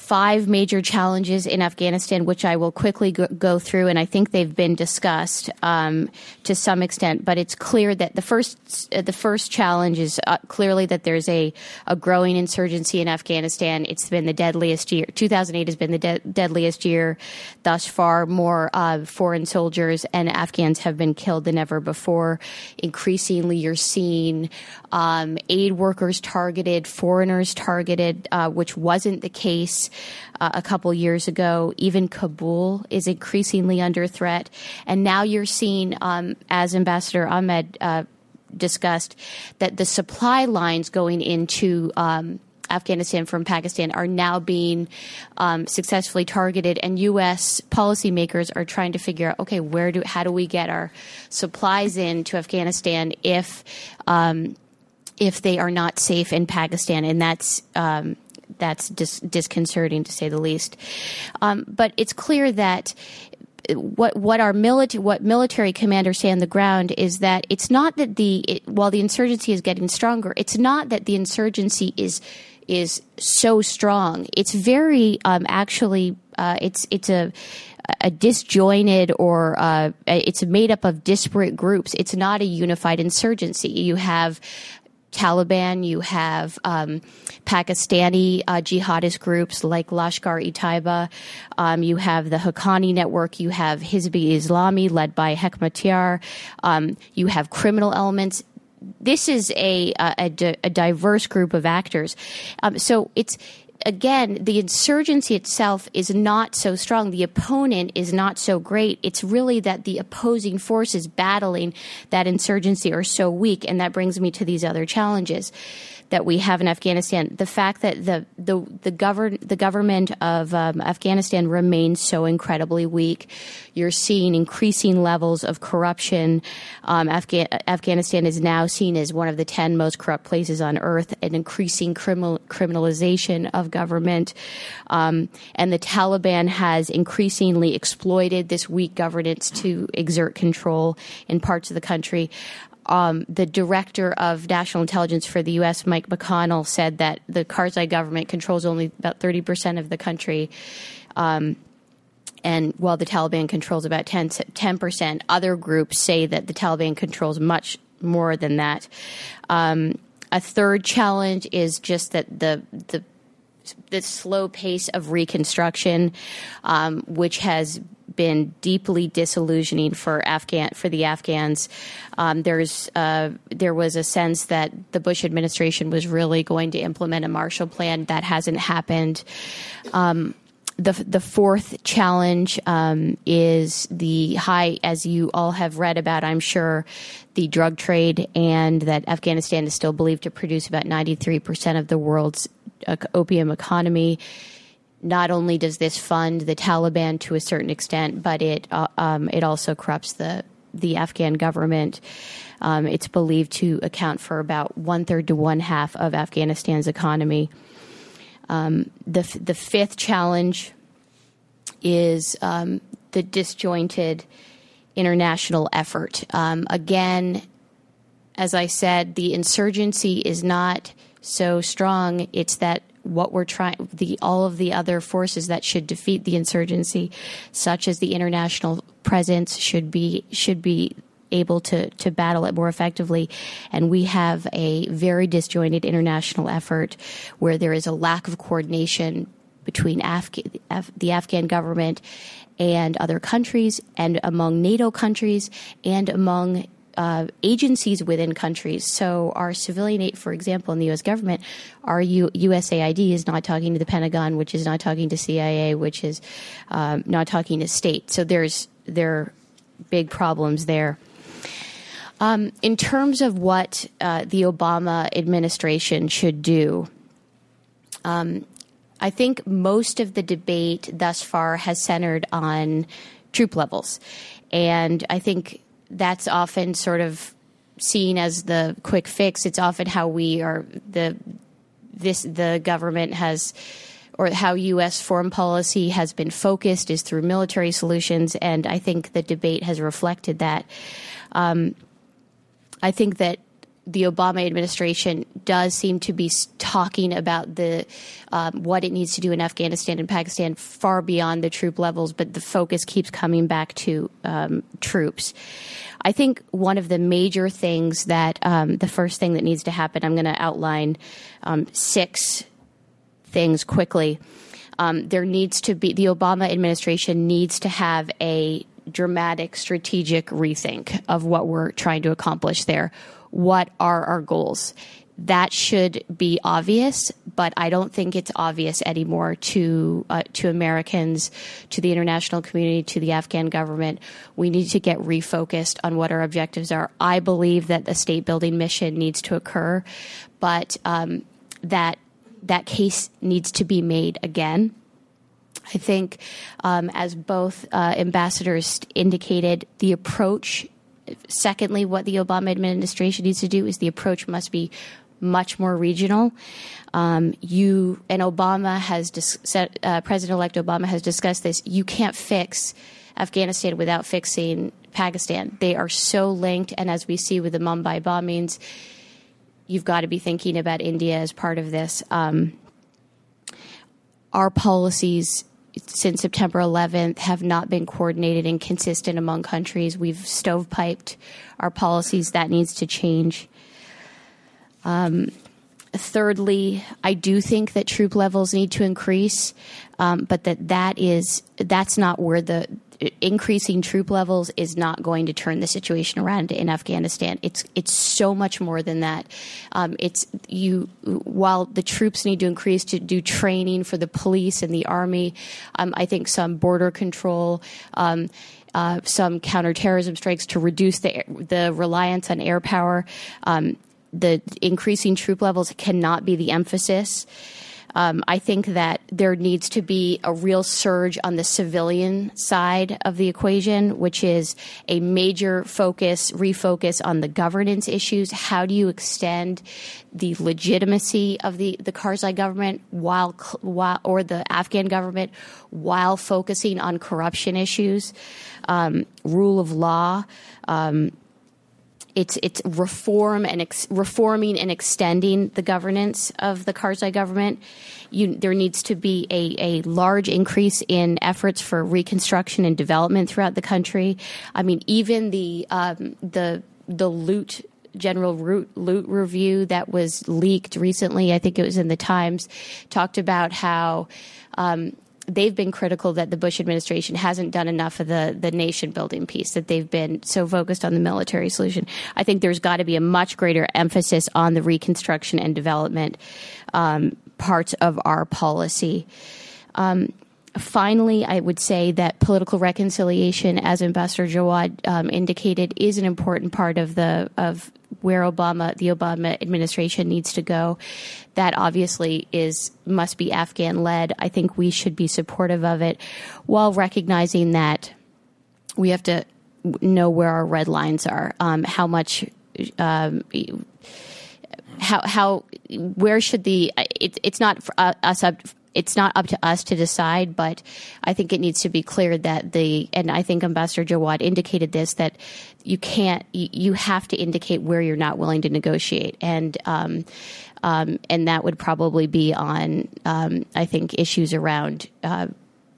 five major challenges in Afghanistan, which I will quickly go, go through, and I think they've been discussed um, to some extent. But it's clear that the first uh, the first challenge is uh, clearly that there's a, a growing insurgency in Afghanistan. It's been the deadliest year. 2008 has been the de- deadliest year thus far. More uh, foreign soldiers and Afghans have been killed than ever before. Increasingly, you're seeing um, aid workers targeted, foreigners targeted, uh, which wasn't the case uh, a couple years ago. Even Kabul is increasingly under threat. And now you're seeing, um, as Ambassador Ahmed uh, discussed, that the supply lines going into um, Afghanistan from Pakistan are now being um, successfully targeted, and U.S. policymakers are trying to figure out, okay, where do how do we get our supplies in to Afghanistan if um, if they are not safe in Pakistan, and that's um, that's dis- disconcerting to say the least. Um, but it's clear that what what our military what military commanders say on the ground is that it's not that the it, while the insurgency is getting stronger, it's not that the insurgency is is so strong. It's very um, actually uh, it's it's a a disjointed or uh, it's made up of disparate groups. It's not a unified insurgency. You have Taliban, you have um, Pakistani uh, jihadist groups like Lashkar-e-Taiba, um, you have the Haqqani network, you have Hizb-e-Islami led by Hekmatyar, um, you have criminal elements. This is a, a, a diverse group of actors. Um, so it's again, the insurgency itself is not so strong. The opponent is not so great. It's really that the opposing forces battling that insurgency are so weak. And that brings me to these other challenges that we have in Afghanistan. The fact that the the the, govern, the government of um, Afghanistan remains so incredibly weak. You're seeing increasing levels of corruption. Um, Afga- Afghanistan is now seen as one of the ten most corrupt places on earth. An increasing criminal criminalization of government, um, and the Taliban has increasingly exploited this weak governance to exert control in parts of the country um, the director of national intelligence for the U.S., Mike McConnell, said that the Karzai government controls only about 30% of the country. Um, and while the Taliban controls about 10, percent other groups say that the Taliban controls much more than that. Um, a third challenge is just that the the the slow pace of reconstruction, um, which has been deeply disillusioning for Afghan for the Afghans. Um, there's uh, there was a sense that the Bush administration was really going to implement a Marshall Plan. That hasn't happened. Um, the the fourth challenge um, is the high, as you all have read about, I'm sure, the drug trade, and that Afghanistan is still believed to produce about 93 percent of the world's uh, opium economy not only does this fund the Taliban to a certain extent, but it uh, um, it also corrupts the the Afghan government. Um, it's believed to account for about one third to one half of Afghanistan's economy. Um, the the fifth challenge is um, the disjointed international effort. Um, again, as I said, the insurgency is not so strong. It's that what we're trying the all of the other forces that should defeat the insurgency such as the international presence should be should be able to to battle it more effectively. And we have a very disjointed international effort where there is a lack of coordination between Afga- Af- the Afghan government and other countries and among NATO countries and among uh, agencies within countries. So, our civilian aid, for example, in the U.S. government, our U- USAID is not talking to the Pentagon, which is not talking to CIA, which is um, not talking to state. So, there's there are big problems there. Um, in terms of what uh, the Obama administration should do, um, I think most of the debate thus far has centered on troop levels. And I think that's often sort of seen as the quick fix. It's often how we are the this the government has or how U.S. foreign policy has been focused is through military solutions, and I think the debate has reflected that. Um, I think that the Obama administration does seem to be talking about the um, what it needs to do in Afghanistan and Pakistan far beyond the troop levels, but the focus keeps coming back to um, troops. I think one of the major things that um, the first thing that needs to happen, I'm going to outline um, six things quickly. Um, there needs to be the Obama administration needs to have a dramatic strategic rethink of what we're trying to accomplish there what are our goals. That should be obvious, but I don't think it's obvious anymore to uh, to Americans, to the international community, to the Afghan government. We need to get refocused on what our objectives are. I believe that the state building mission needs to occur, but um, that that case needs to be made again. I think, um, as both uh, ambassadors indicated, the approach secondly, what the Obama administration needs to do is the approach must be much more regional. Um, you and Obama has dis- uh, President-elect Obama has discussed this. You can't fix Afghanistan without fixing Pakistan. They are so linked, and as we see with the Mumbai bombings, you've got to be thinking about India as part of this. Um, our policies since September 11th have not been coordinated and consistent among countries. We've stovepiped our policies. That needs to change. Um, thirdly, I do think that troop levels need to increase, um, but that that is that's not where the increasing troop levels is not going to turn the situation around in Afghanistan. It's it's so much more than that. Um, it's you while the troops need to increase to do training for the police and the army. Um, I think some border control. Um, uh, some counterterrorism strikes to reduce the the reliance on air power. Um, the increasing troop levels cannot be the emphasis. Um, I think that there needs to be a real surge on the civilian side of the equation, which is a major focus, refocus on the governance issues. How do you extend the legitimacy of the, the Karzai government while, while, or the Afghan government while focusing on corruption issues, um, rule of law, um, it's it's reform and ex- reforming and extending the governance of the Karzai government. You, there needs to be a, a large increase in efforts for reconstruction and development throughout the country. I mean, even the um, the the Lute general Lute, Lute review that was leaked recently, I think it was in the Times, talked about how um, they've been critical that the Bush administration hasn't done enough of the, the nation building piece, that they've been so focused on the military solution. I think there's got to be a much greater emphasis on the reconstruction and development um, parts of our policy. Um, finally, I would say that political reconciliation, as Ambassador Jawad um, indicated, is an important part of the of where Obama, the Obama administration needs to go. That obviously is must be Afghan led. I think we should be supportive of it, while recognizing that we have to know where our red lines are, um, how much. Um, how how where should the it, it's not for us up it's not up to us to decide, but I think it needs to be clear that the, and I think Ambassador Jawad indicated this, that you can't, you, have to indicate where you're not willing to negotiate. And, um, um, and that would probably be on, um, I think, issues around uh,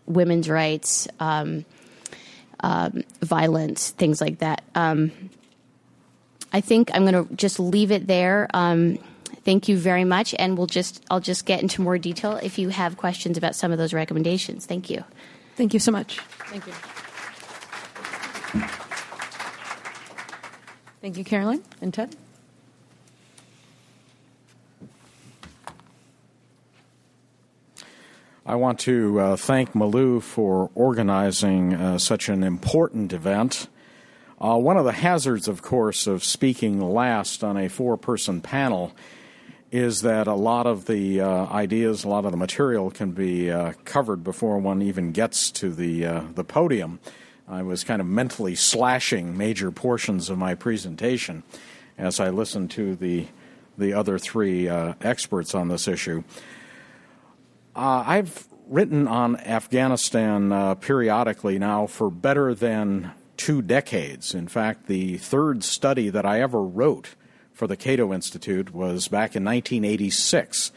women's rights, um, um, violence, things like that. Um, I think I'm going to just leave it there. Um, thank you very much, and we'll just I'll just get into more detail if you have questions about some of those recommendations. Thank you. Thank you so much. Thank you. Thank you, Caroline and Ted. I want to uh, thank Malou for organizing uh, such an important event. Uh, one of the hazards, of course, of speaking last on a four person panel is that a lot of the uh, ideas, a lot of the material can be uh, covered before one even gets to the uh, the podium. I was kind of mentally slashing major portions of my presentation as I listened to the the other three uh, experts on this issue. Uh, I've written on Afghanistan uh, periodically now for better than two decades. In fact, the third study that I ever wrote for the Cato Institute was back in 1986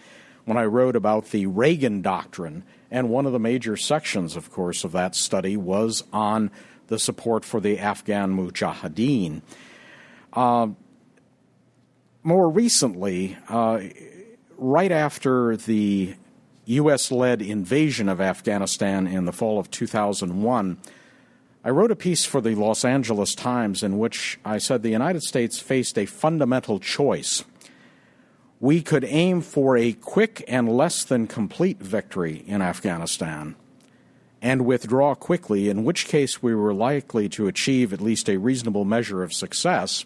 when I wrote about the Reagan Doctrine. And one of the major sections, of course, of that study was on the support for the Afghan Mujahideen. Uh, more recently, uh, right after the U.S. led invasion of Afghanistan in the fall of 2001, I wrote a piece for the Los Angeles Times in which I said the United States faced a fundamental choice. We could aim for a quick and less than complete victory in Afghanistan and withdraw quickly, in which case we were likely to achieve at least a reasonable measure of success,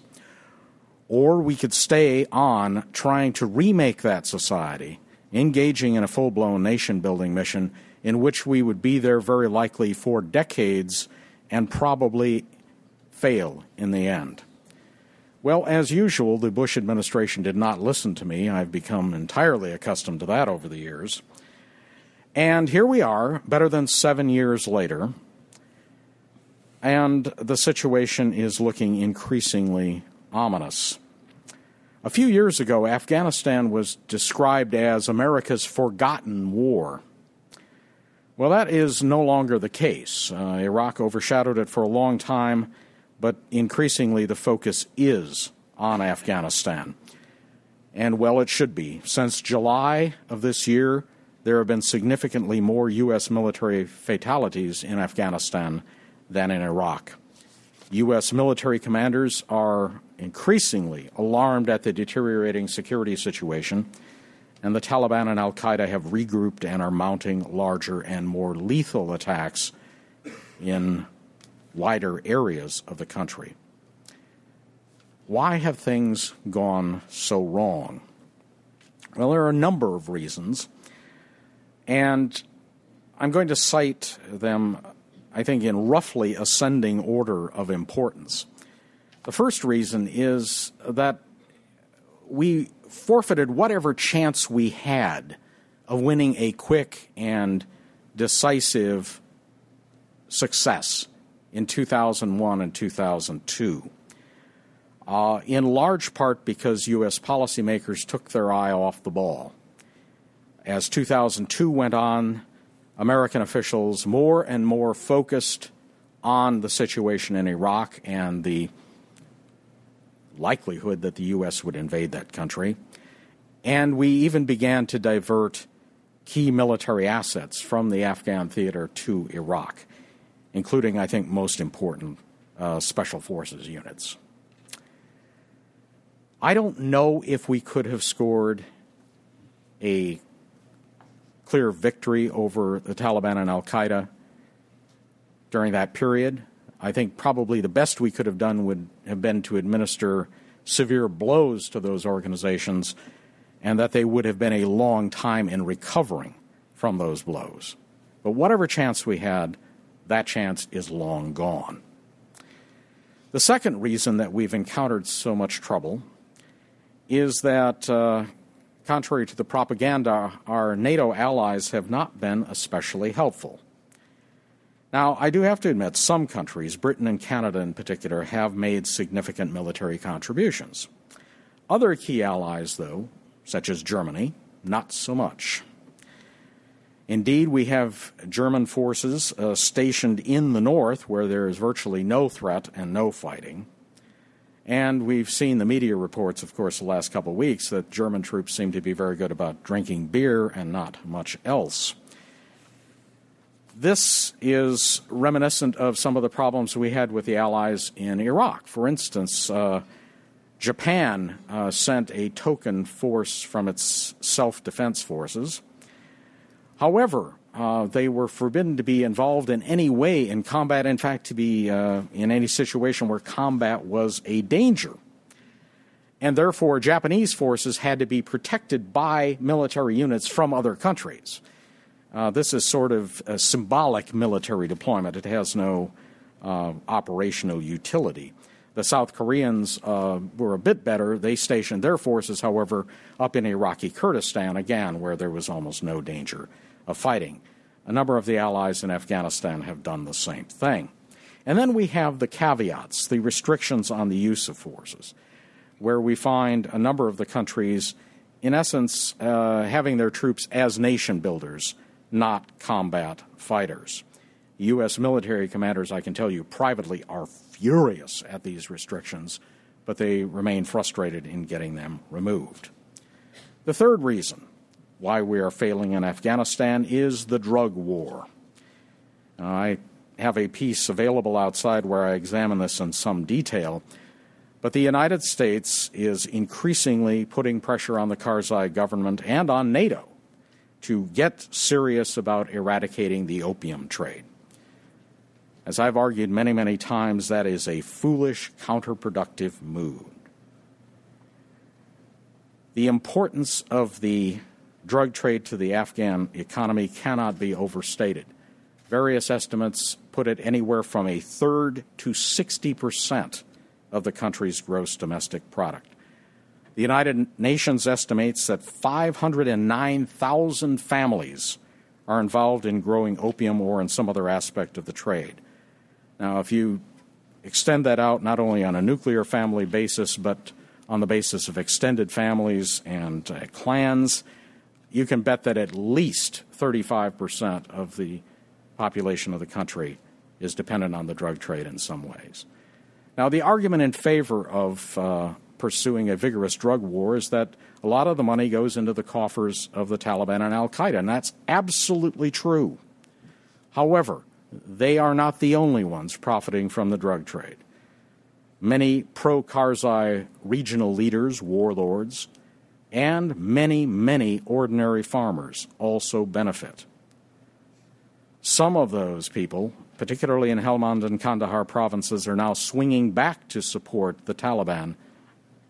or we could stay on trying to remake that society, engaging in a full blown nation building mission in which we would be there very likely for decades and probably fail in the end. Well, as usual, the Bush administration did not listen to me. I've become entirely accustomed to that over the years. And here we are, better than seven years later, and the situation is looking increasingly ominous. A few years ago, Afghanistan was described as America's forgotten war. Well, that is no longer the case. Uh, Iraq overshadowed it for a long time, but increasingly the focus is on Afghanistan. And well, it should be. Since July of this year, there have been significantly more U.S. military fatalities in Afghanistan than in Iraq. U.S. military commanders are increasingly alarmed at the deteriorating security situation, and the Taliban and Al Qaeda have regrouped and are mounting larger and more lethal attacks in wider areas of the country. Why have things gone so wrong? Well, there are a number of reasons, and I'm going to cite them I think, in roughly ascending order of importance. The first reason is that we forfeited whatever chance we had of winning a quick and decisive success in 2001 and 2002. Uh, in large part because U.S. policymakers took their eye off the ball. As 2002 went on, American officials more and more focused on the situation in Iraq and the likelihood that the U.S. would invade that country. And we even began to divert key military assets from the Afghan theater to Iraq, including, I think, most important, uh, special forces units. I don't know if we could have scored a clear victory over the Taliban and Al Qaeda during that period. I think probably the best we could have done would have been to administer severe blows to those organizations and that they would have been a long time in recovering from those blows. But whatever chance we had, that chance is long gone. The second reason that we've encountered so much trouble is that uh, Contrary to the propaganda, our NATO allies have not been especially helpful. Now, I do have to admit, some countries, Britain and Canada in particular, have made significant military contributions. Other key allies, though, such as Germany, not so much. Indeed, we have German forces uh, stationed in the north where there is virtually no threat and no fighting. And we've seen the media reports, of course, the last couple of weeks that German troops seem to be very good about drinking beer and not much else. This is reminiscent of some of the problems we had with the Allies in Iraq. For instance, uh, Japan uh, sent a token force from its self defense forces. However, uh, they were forbidden to be involved in any way in combat, in fact, to be uh, in any situation where combat was a danger. And therefore, Japanese forces had to be protected by military units from other countries. Uh, this is sort of a symbolic military deployment, it has no uh, operational utility. The South Koreans uh, were a bit better. They stationed their forces, however, up in Iraqi Kurdistan, again, where there was almost no danger of fighting. A number of the allies in Afghanistan have done the same thing. And then we have the caveats, the restrictions on the use of forces, where we find a number of the countries, in essence, uh, having their troops as nation builders, not combat fighters. U.S. military commanders, I can tell you privately, are furious at these restrictions, but they remain frustrated in getting them removed. The third reason why we are failing in Afghanistan is the drug war. I have a piece available outside where I examine this in some detail. But the United States is increasingly putting pressure on the Karzai government and on NATO to get serious about eradicating the opium trade. As I've argued many, many times, that is a foolish, counterproductive move. The importance of the drug trade to the Afghan economy cannot be overstated. Various estimates put it anywhere from a third to 60 percent of the country's gross domestic product. The United Nations estimates that 509,000 families are involved in growing opium or in some other aspect of the trade. Now, if you extend that out not only on a nuclear family basis, but on the basis of extended families and uh, clans, you can bet that at least 35% of the population of the country is dependent on the drug trade in some ways. Now, the argument in favor of uh, pursuing a vigorous drug war is that A lot of the money goes into the coffers of the Taliban and Al Qaeda, and that's absolutely true. However, they are not the only ones profiting from the drug trade. Many pro Karzai regional leaders, warlords, and many, many ordinary farmers also benefit. Some of those people, particularly in Helmand and Kandahar provinces, are now swinging back to support the Taliban,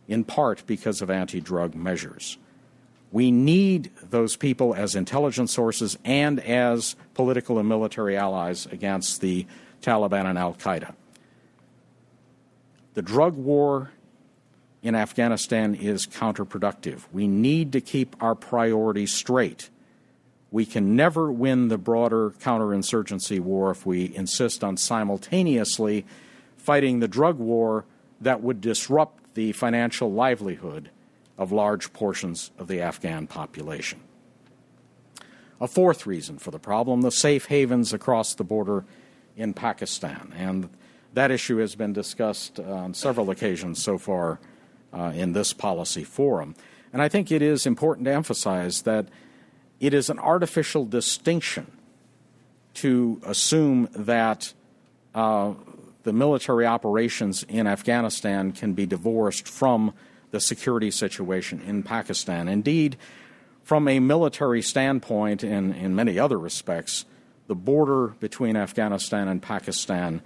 in part because of anti drug measures. We need those people as intelligence sources and as political and military allies against the Taliban and Al Qaeda. The drug war in Afghanistan is counterproductive. We need to keep our priorities straight. We can never win the broader counterinsurgency war if we insist on simultaneously fighting the drug war that would disrupt the financial livelihood of large portions of the Afghan population. A fourth reason for the problem the safe havens across the border in Pakistan. And that issue has been discussed on several occasions so far uh, in this policy forum. And I think it is important to emphasize that it is an artificial distinction to assume that uh, the military operations in Afghanistan can be divorced from the security situation in Pakistan. Indeed, from a military standpoint, and in many other respects, the border between Afghanistan and Pakistan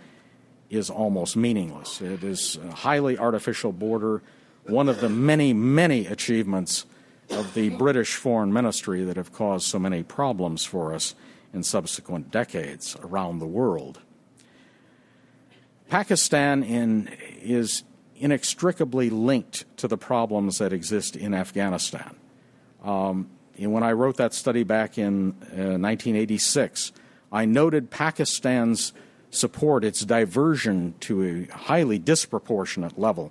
is almost meaningless. It is a highly artificial border, one of the many, many achievements of the British foreign ministry that have caused so many problems for us in subsequent decades around the world. Pakistan in, is inextricably linked to the problems that exist in Afghanistan. Um, when I wrote that study back in uh, 1986, I noted Pakistan's support, its diversion to a highly disproportionate level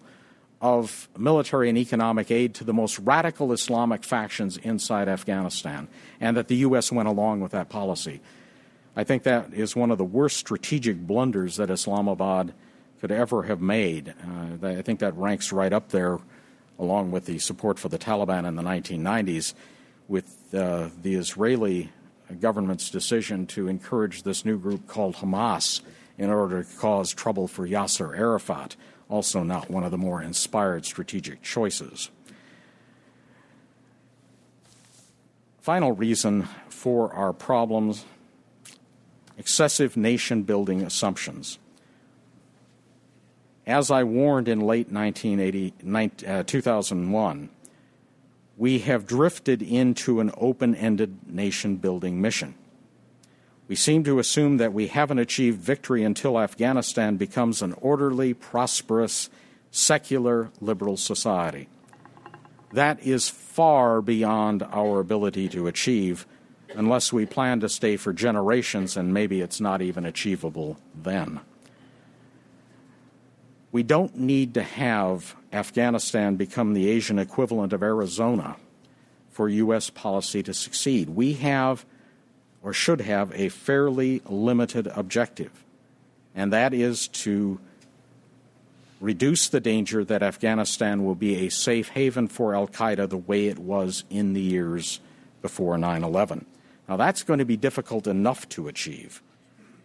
of military and economic aid to the most radical Islamic factions inside Afghanistan, and that the U.S. went along with that policy. I think that is one of the worst strategic blunders that Islamabad could ever have made. Uh, I think that ranks right up there, along with the support for the Taliban in the 1990s, with uh, the Israeli government's decision to encourage this new group called Hamas in order to cause trouble for Yasser Arafat also not one of the more inspired strategic choices. Final reason for our problems excessive nation building assumptions. As I warned in late 1980, uh, 2001, we have drifted into an open ended nation building mission. We seem to assume that we haven't achieved victory until Afghanistan becomes an orderly, prosperous, secular, liberal society. That is far beyond our ability to achieve unless we plan to stay for generations, and maybe it's not even achievable then. We don't need to have Afghanistan become the Asian equivalent of Arizona for U.S. policy to succeed. We have or should have a fairly limited objective, and that is to reduce the danger that Afghanistan will be a safe haven for Al Qaeda the way it was in the years before 9 11. Now, that's going to be difficult enough to achieve,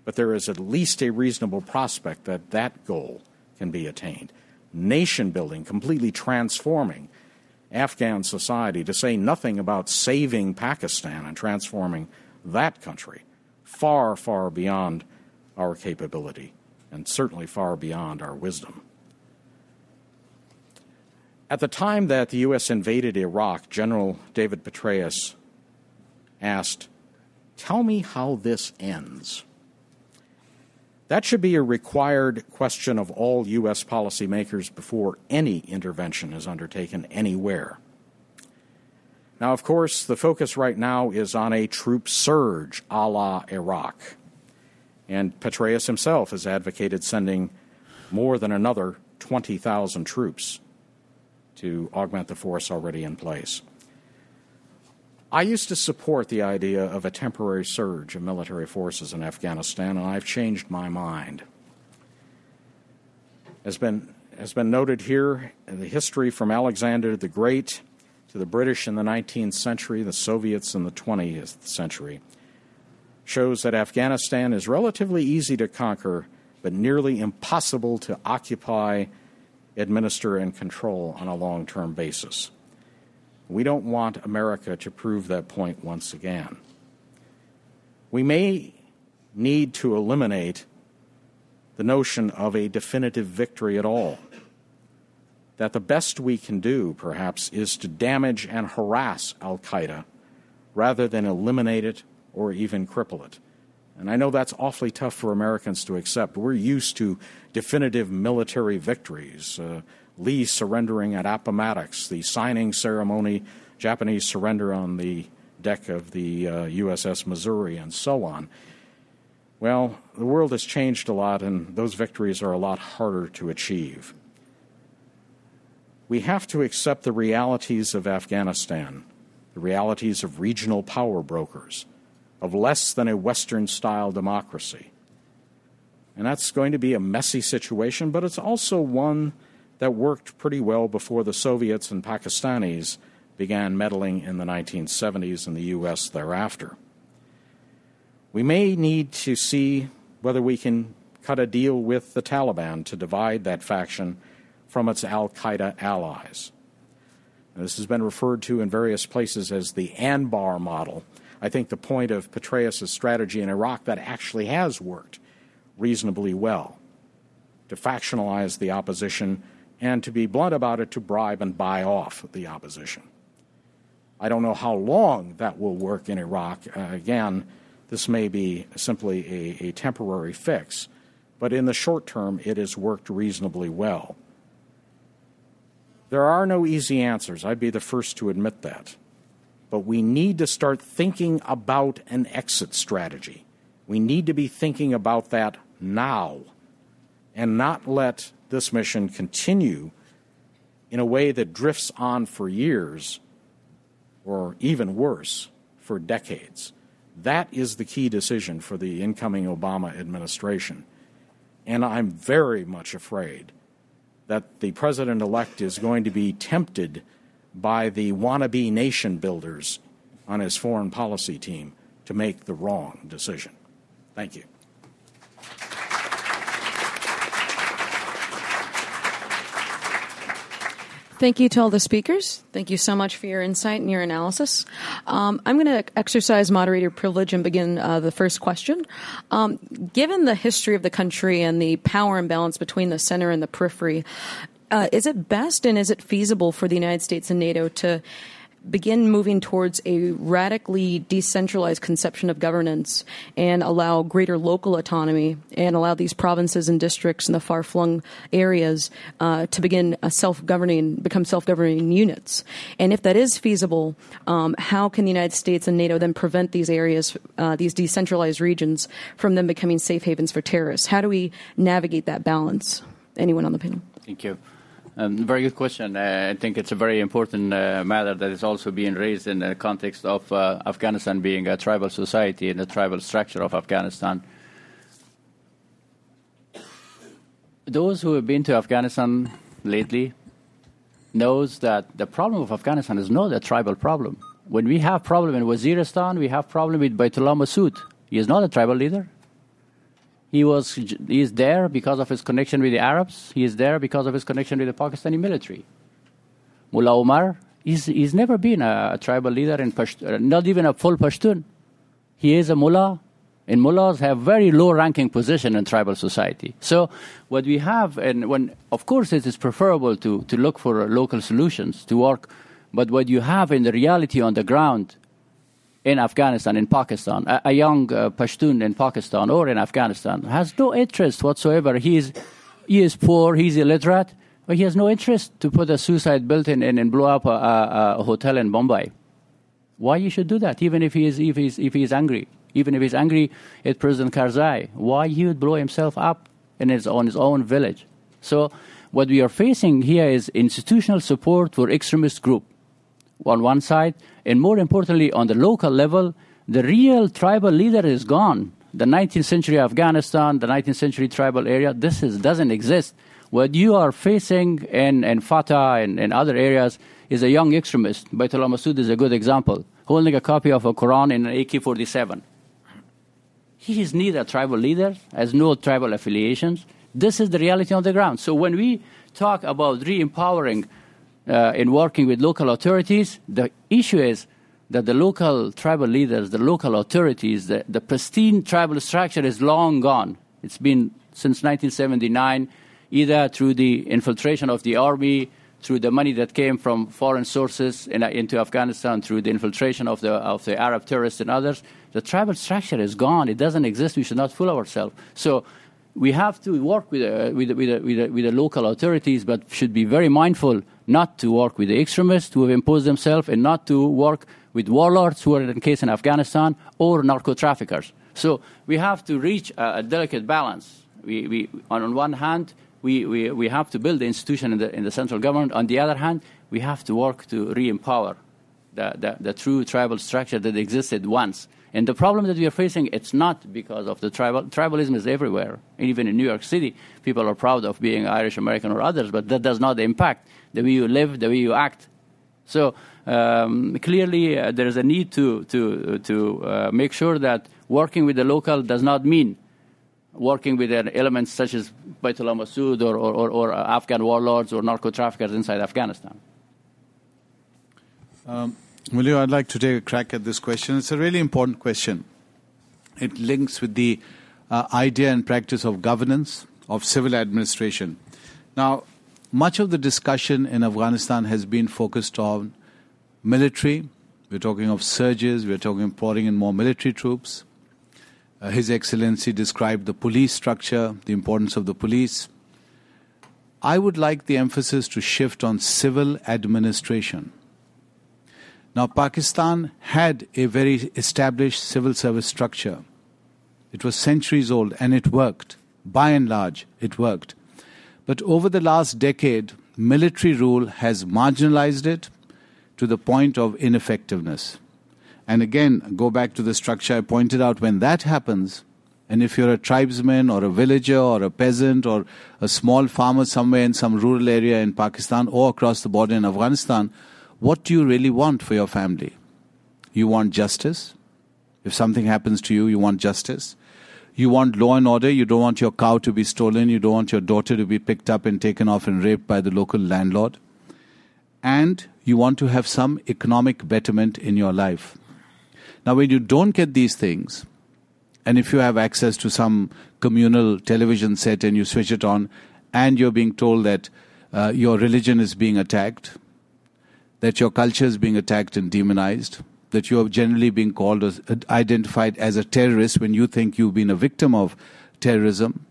but there is at least a reasonable prospect that that goal can be attained. Nation building, completely transforming Afghan society, to say nothing about saving Pakistan and transforming that country far, far beyond our capability and certainly far beyond our wisdom. At the time that the U.S. invaded Iraq, General David Petraeus asked, Tell me how this ends. That should be a required question of all U.S. policymakers before any intervention is undertaken anywhere. Now, of course, the focus right now is on a troop surge a la Iraq. And Petraeus himself has advocated sending more than another 20,000 troops to augment the force already in place. I used to support the idea of a temporary surge of military forces in Afghanistan, and I've changed my mind. As been, has been noted here, the history from Alexander the Great to the British in the 19th century, the Soviets in the 20th century, shows that Afghanistan is relatively easy to conquer, but nearly impossible to occupy, administer, and control on a long term basis. We don't want America to prove that point once again. We may need to eliminate the notion of a definitive victory at all. That the best we can do, perhaps, is to damage and harass Al Qaeda rather than eliminate it or even cripple it. And I know that's awfully tough for Americans to accept. We're used to definitive military victories. Uh, Lee surrendering at Appomattox, the signing ceremony, Japanese surrender on the deck of the uh, USS Missouri, and so on. Well, the world has changed a lot, and those victories are a lot harder to achieve. We have to accept the realities of Afghanistan, the realities of regional power brokers, of less than a Western style democracy. And that's going to be a messy situation, but it's also one that worked pretty well before the Soviets and Pakistanis began meddling in the 1970s and the U.S. thereafter. We may need to see whether we can cut a deal with the Taliban to divide that faction from its Al Qaeda allies. Now, this has been referred to in various places as the Anbar model. I think the point of Petraeus' strategy in Iraq that actually has worked reasonably well to factionalize the opposition and, to be blunt about it, to bribe and buy off the opposition. I don't know how long that will work in Iraq. Uh, again, this may be simply a, a temporary fix, but in the short term, it has worked reasonably well. There are no easy answers. I'd be the first to admit that. But we need to start thinking about an exit strategy. We need to be thinking about that now and not let this mission continue in a way that drifts on for years or even worse, for decades. That is the key decision for the incoming Obama administration. And I'm very much afraid that the president elect is going to be tempted by the wannabe nation builders on his foreign policy team to make the wrong decision. Thank you. Thank you to all the speakers. Thank you so much for your insight and your analysis. Um, I'm going to exercise moderator privilege and begin uh, the first question. Um, given the history of the country and the power imbalance between the center and the periphery, uh, is it best and is it feasible for the United States and NATO to begin moving towards a radically decentralized conception of governance and allow greater local autonomy and allow these provinces and districts in the far flung areas uh, to begin self governing, become self governing units. And if that is feasible, um, how can the United States and NATO then prevent these areas, uh, these decentralized regions, from them becoming safe havens for terrorists? How do we navigate that balance? Anyone on the panel? Thank you. Um, very good question. Uh, I think it's a very important uh, matter that is also being raised in the context of uh, Afghanistan being a tribal society and the tribal structure of Afghanistan. Those who have been to Afghanistan lately knows that the problem of Afghanistan is not a tribal problem. When we have problem in Waziristan, we have problem with Baitullah Masood. He is not a tribal leader. He was he is there because of his connection with the Arabs. He is there because of his connection with the Pakistani military. Mullah Omar, he's, he's never been a, a tribal leader in Pashtun, uh, not even a full Pashtun. He is a mullah, and mullahs have very low ranking position in tribal society. So what we have, and when of course it is preferable to, to look for local solutions to work, but what you have in the reality on the ground in Afghanistan, in Pakistan, a, a young uh, Pashtun in Pakistan or in Afghanistan has no interest whatsoever. He is, he is poor, he's illiterate, but he has no interest to put a suicide building in and blow up a, a, a hotel in Bombay. Why you should do that, even if he is, if he's, if he's angry? Even if he's angry at President Karzai, why he would blow himself up in his, on his own village? So what we are facing here is institutional support for extremist group on one side, and more importantly, on the local level, the real tribal leader is gone. The 19th century Afghanistan, the 19th century tribal area, this is, doesn't exist. What you are facing in, in FATA and in other areas is a young extremist. Baitullah Masood is a good example, holding a copy of a Quran in an AK 47. He is neither a tribal leader, has no tribal affiliations. This is the reality on the ground. So when we talk about re empowering uh, in working with local authorities, the issue is that the local tribal leaders, the local authorities, the, the pristine tribal structure is long gone. It's been since 1979, either through the infiltration of the army, through the money that came from foreign sources in, into Afghanistan, through the infiltration of the, of the Arab terrorists and others. The tribal structure is gone. It doesn't exist. We should not fool ourselves. So we have to work with, uh, with, with, with, with the local authorities, but should be very mindful not to work with the extremists who have imposed themselves and not to work with warlords who are in case in Afghanistan or narco traffickers. So we have to reach a, a delicate balance. We, we, on one hand, we, we, we have to build the institution in the, in the central government. On the other hand, we have to work to re-empower the, the, the true tribal structure that existed once. And the problem that we are facing, it's not because of the tribal. Tribalism is everywhere. Even in New York City, people are proud of being Irish American or others, but that does not impact the way you live, the way you act. So um, clearly, uh, there is a need to to to uh, make sure that working with the local does not mean working with elements such as Baitullah Masood or, or, or, or Afghan warlords or narco traffickers inside Afghanistan. Um, Malou, I'd like to take a crack at this question. It's a really important question. It links with the uh, idea and practice of governance, of civil administration. Now, much of the discussion in Afghanistan has been focused on military. We're talking of surges, we're talking of pouring in more military troops. Uh, His Excellency described the police structure, the importance of the police. I would like the emphasis to shift on civil administration. Now, Pakistan had a very established civil service structure. It was centuries old and it worked. By and large, it worked. But over the last decade, military rule has marginalized it to the point of ineffectiveness. And again, go back to the structure I pointed out when that happens, and if you're a tribesman or a villager or a peasant or a small farmer somewhere in some rural area in Pakistan or across the border in Afghanistan, what do you really want for your family? You want justice. If something happens to you, you want justice. You want law and order. You don't want your cow to be stolen. You don't want your daughter to be picked up and taken off and raped by the local landlord. And you want to have some economic betterment in your life. Now, when you don't get these things, and if you have access to some communal television set and you switch it on, and you're being told that uh, your religion is being attacked, that your culture is being attacked and demonized, that you are generally being called as uh, identified as a terrorist when you think you've been a victim of terrorism.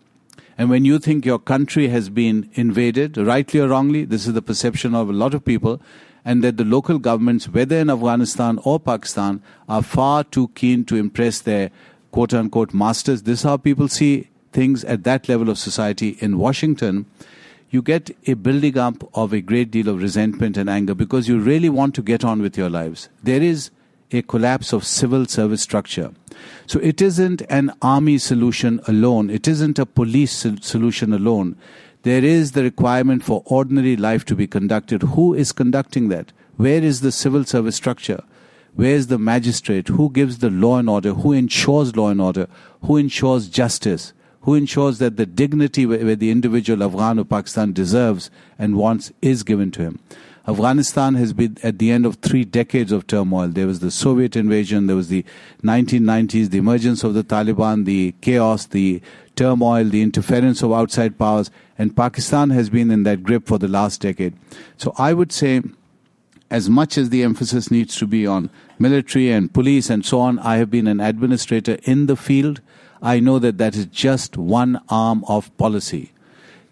And when you think your country has been invaded, rightly or wrongly, this is the perception of a lot of people, and that the local governments, whether in Afghanistan or Pakistan, are far too keen to impress their quote unquote masters. This is how people see things at that level of society in Washington you get a building up of a great deal of resentment and anger because you really want to get on with your lives. There is a collapse of civil service structure. So it isn't an army solution alone, it isn't a police solution alone. There is the requirement for ordinary life to be conducted. Who is conducting that? Where is the civil service structure? Where is the magistrate? Who gives the law and order? Who ensures law and order? Who ensures justice? who ensures that the dignity where the individual Afghan or Pakistan deserves and wants is given to him. Afghanistan has been at the end of three decades of turmoil. There was the Soviet invasion, there was the 1990s, the emergence of the Taliban, the chaos, the turmoil, the interference of outside powers, and Pakistan has been in that grip for the last decade. So I would say, as much as the emphasis needs to be on military and police and so on, I have been an administrator in the field I know that that is just one arm of policy.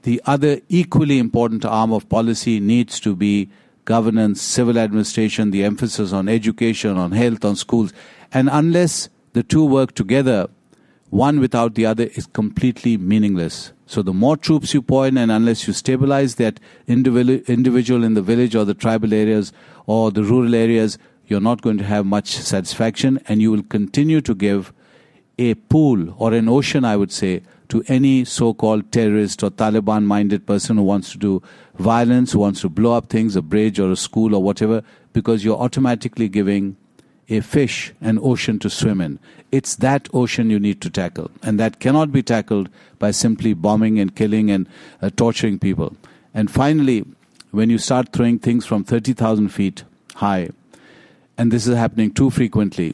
The other equally important arm of policy needs to be governance, civil administration, the emphasis on education, on health, on schools. And unless the two work together, one without the other is completely meaningless. So the more troops you pour in, and unless you stabilize that individual in the village or the tribal areas or the rural areas, you're not going to have much satisfaction and you will continue to give a pool or an ocean, I would say, to any so called terrorist or Taliban minded person who wants to do violence, who wants to blow up things, a bridge or a school or whatever, because you're automatically giving a fish an ocean to swim in. It's that ocean you need to tackle. And that cannot be tackled by simply bombing and killing and uh, torturing people. And finally, when you start throwing things from 30,000 feet high, and this is happening too frequently,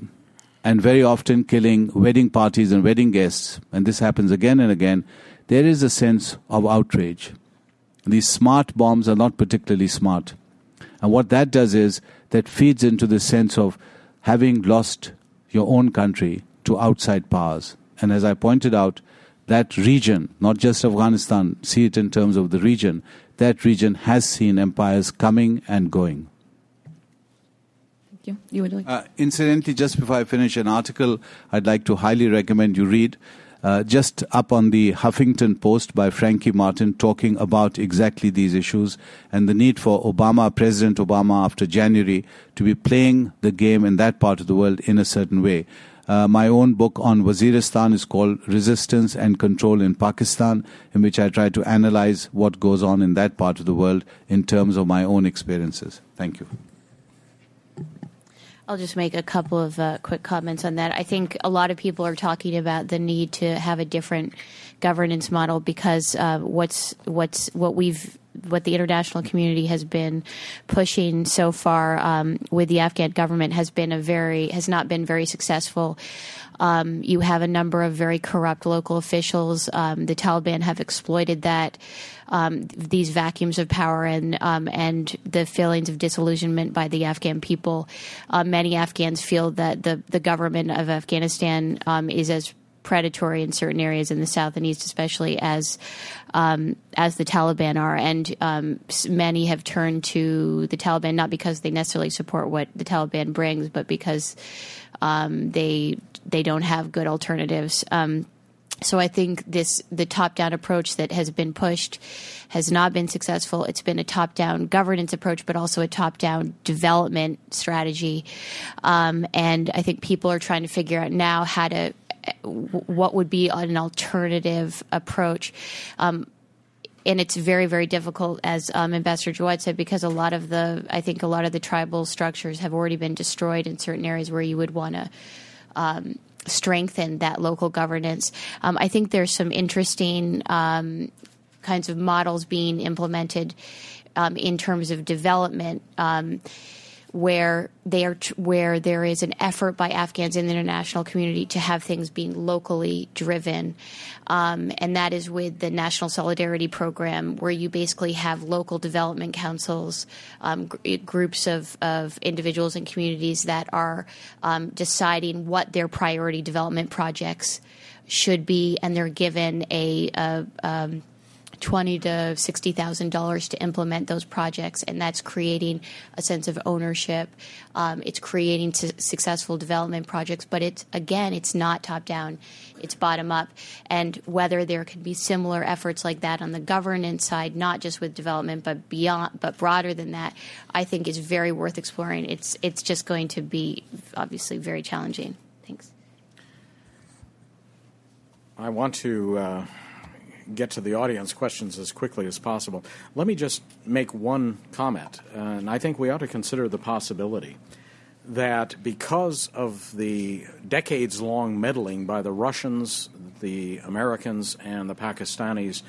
and very often killing wedding parties and wedding guests, and this happens again and again, there is a sense of outrage. These smart bombs are not particularly smart. And what that does is that feeds into the sense of having lost your own country to outside powers. And as I pointed out, that region, not just Afghanistan, see it in terms of the region, that region has seen empires coming and going. You. You uh, incidentally, just before I finish, an article I'd like to highly recommend you read. Uh, just up on the Huffington Post by Frankie Martin, talking about exactly these issues and the need for Obama, President Obama, after January, to be playing the game in that part of the world in a certain way. Uh, my own book on Waziristan is called Resistance and Control in Pakistan, in which I try to analyze what goes on in that part of the world in terms of my own experiences. Thank you. I'll just make a couple of uh, quick comments on that. I think a lot of people are talking about the need to have a different governance model because uh, what's what's what we've what the international community has been pushing so far um, with the Afghan government has been a very has not been very successful. Um, you have a number of very corrupt local officials. Um, the Taliban have exploited that um, these vacuums of power and um, and the feelings of disillusionment by the Afghan people. Uh, many Afghans feel that the the government of Afghanistan um, is as predatory in certain areas in the south and east, especially as um, as the Taliban are, and um, many have turned to the Taliban not because they necessarily support what the Taliban brings, but because um, they they don't have good alternatives. Um, so I think this the top down approach that has been pushed has not been successful. It's been a top down governance approach, but also a top down development strategy. Um, and I think people are trying to figure out now how to what would be an alternative approach. Um, and it's very, very difficult, as um, Ambassador Jawad said, because a lot of the, I think a lot of the tribal structures have already been destroyed in certain areas where you would want to um, strengthen that local governance. Um, I think there's some interesting um, kinds of models being implemented um, in terms of development. Where they are where there is an effort by Afghans in the international community to have things being locally driven, um, and that is with the National Solidarity Program, where you basically have local development councils, um, gr- groups of, of individuals and communities that are um, deciding what their priority development projects should be, and they're given a, a um, twenty to sixty thousand dollars to implement those projects, and that's creating a sense of ownership. Um, it's creating su- successful development projects, but it's again, it's not top down; it's bottom up. And whether there can be similar efforts like that on the governance side, not just with development, but beyond, but broader than that, I think is very worth exploring. It's it's just going to be obviously very challenging. Thanks. I want to. Uh get to the audience questions as quickly as possible. Let me just make one comment, and I think we ought to consider the possibility that because of the decades long meddling by the Russians, the Americans, and the Pakistanis,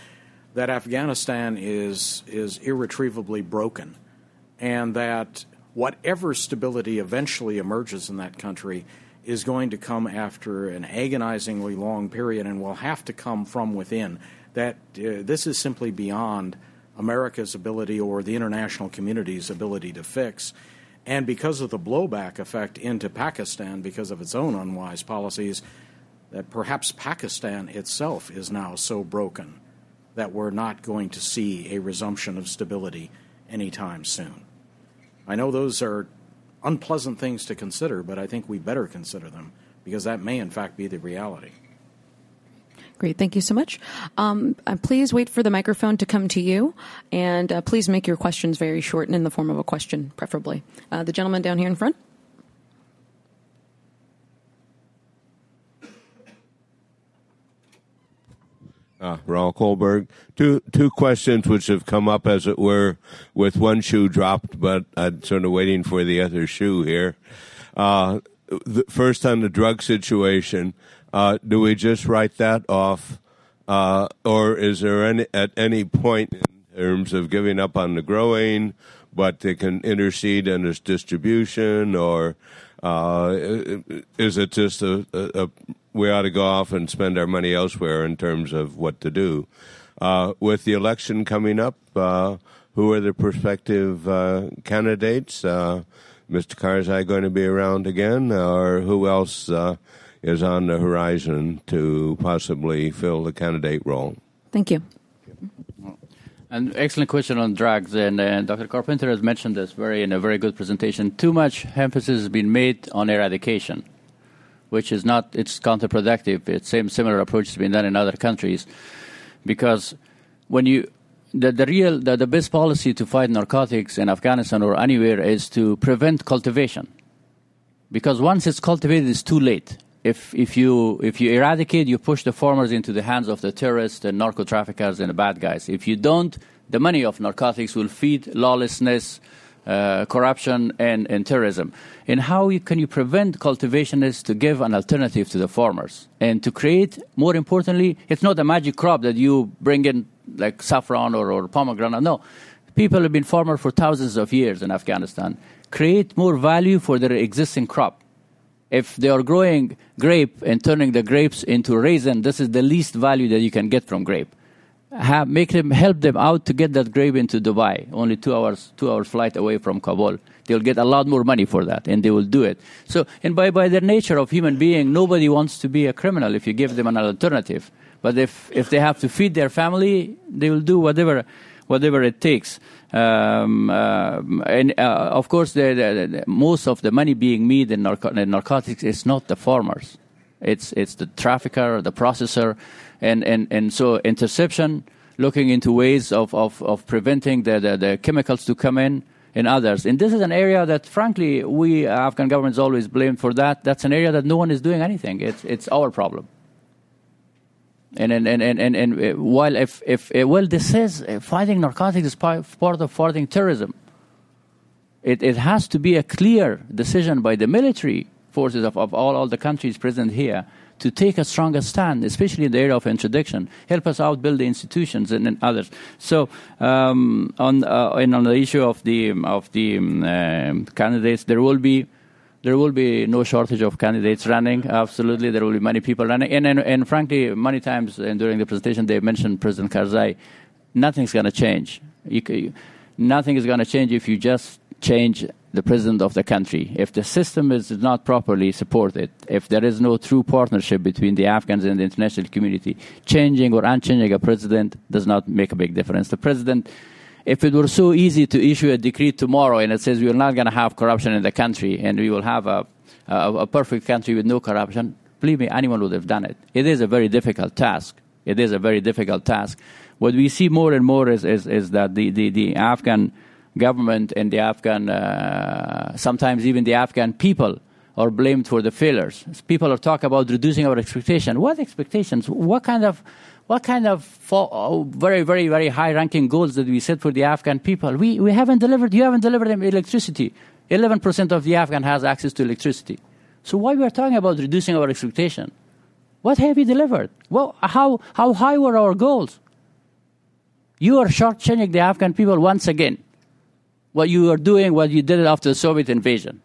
that Afghanistan is, is irretrievably broken, and that whatever stability eventually emerges in that country is going to come after an agonizingly long period and will have to come from within that uh, this is simply beyond America's ability or the international community's ability to fix. And because of the blowback effect into Pakistan, because of its own unwise policies, that perhaps Pakistan itself is now so broken that we're not going to see a resumption of stability anytime soon. I know those are unpleasant things to consider, but I think we better consider them because that may, in fact, be the reality. Great, thank you so much. Um, uh, please wait for the microphone to come to you, and uh, please make your questions very short and in the form of a question, preferably. Uh, the gentleman down here in front. Uh, Raul Kohlberg. Two two questions which have come up, as it were, with one shoe dropped, but I'm sort of waiting for the other shoe here. Uh, the, first on the drug situation, uh, do we just write that off, uh, or is there any at any point in terms of giving up on the growing, but they can intercede in its distribution, or uh, is it just a, a, a we ought to go off and spend our money elsewhere in terms of what to do. Uh, with the election coming up, uh, who are the prospective uh, candidates? Uh, Mr. Karzai going to be around again, or who else uh, is on the horizon to possibly fill the candidate role? Thank you. An excellent question on drugs, and uh, Dr. Carpenter has mentioned this very in a very good presentation. Too much emphasis has been made on eradication which is not it's counterproductive. It's same similar approach has been done in other countries, because when you the, the real the, the best policy to fight narcotics in Afghanistan or anywhere is to prevent cultivation, because once it's cultivated, it's too late. If if you if you eradicate, you push the farmers into the hands of the terrorists, the narco traffickers, and the bad guys. If you don't, the money of narcotics will feed lawlessness uh, corruption and, and, terrorism. And how you, can you prevent cultivationists to give an alternative to the farmers and to create, more importantly, it's not a magic crop that you bring in like saffron or, or pomegranate. No, people have been farmers for thousands of years in Afghanistan. Create more value for their existing crop. If they are growing grape and turning the grapes into raisin, this is the least value that you can get from grape have, make them help them out to get that grape into Dubai, only two hours two hours flight away from Kabul. They'll get a lot more money for that, and they will do it. So, and by by the nature of human being, nobody wants to be a criminal if you give them an alternative. But if if they have to feed their family, they will do whatever whatever it takes. Um, uh, and uh, of course, the, the, the, most of the money being made in, narco- in narcotics is not the farmers; it's it's the trafficker, the processor and, and, and so interception, looking into ways of, of, of preventing the, the, the chemicals to come in and others. And this is an area that, frankly, we Afghan government is always blamed for that. That's an area that no one is doing anything. It's, it's our problem. And, and, and, and, and, and uh, while if, if, uh, well, this says uh, fighting narcotics is part of fighting terrorism. It, it has to be a clear decision by the military forces of, of all, all the countries present here to take a stronger stand, especially in the area of introduction, help us out build the institutions and, and others. So um, on uh, and on the issue of the of the um, candidates, there will be there will be no shortage of candidates running. Absolutely, there will be many people running. And and, and frankly, many times and during the presentation, they mentioned President Karzai. Nothing's going to change. You, you, nothing is going to change if you just change the president of the country. If the system is not properly supported, if there is no true partnership between the Afghans and the international community, changing or unchanging a president does not make a big difference. The president, if it were so easy to issue a decree tomorrow and it says we're not going to have corruption in the country and we will have a, a, a perfect country with no corruption, believe me, anyone would have done it. It is a very difficult task. It is a very difficult task. What we see more and more is, is, is that the, the, the Afghan government and the Afghan, uh, sometimes even the Afghan people, are blamed for the failures. People are talking about reducing our expectation. What expectations? What kind of what kind of fo- oh, very, very, very high-ranking goals did we set for the Afghan people? We, we haven't delivered. You haven't delivered them electricity. Eleven percent of the Afghan has access to electricity. So why we are talking about reducing our expectation? What have you delivered? Well, how how high were our goals? You are shortchanging the Afghan people once again what you are doing, what you did after the Soviet invasion.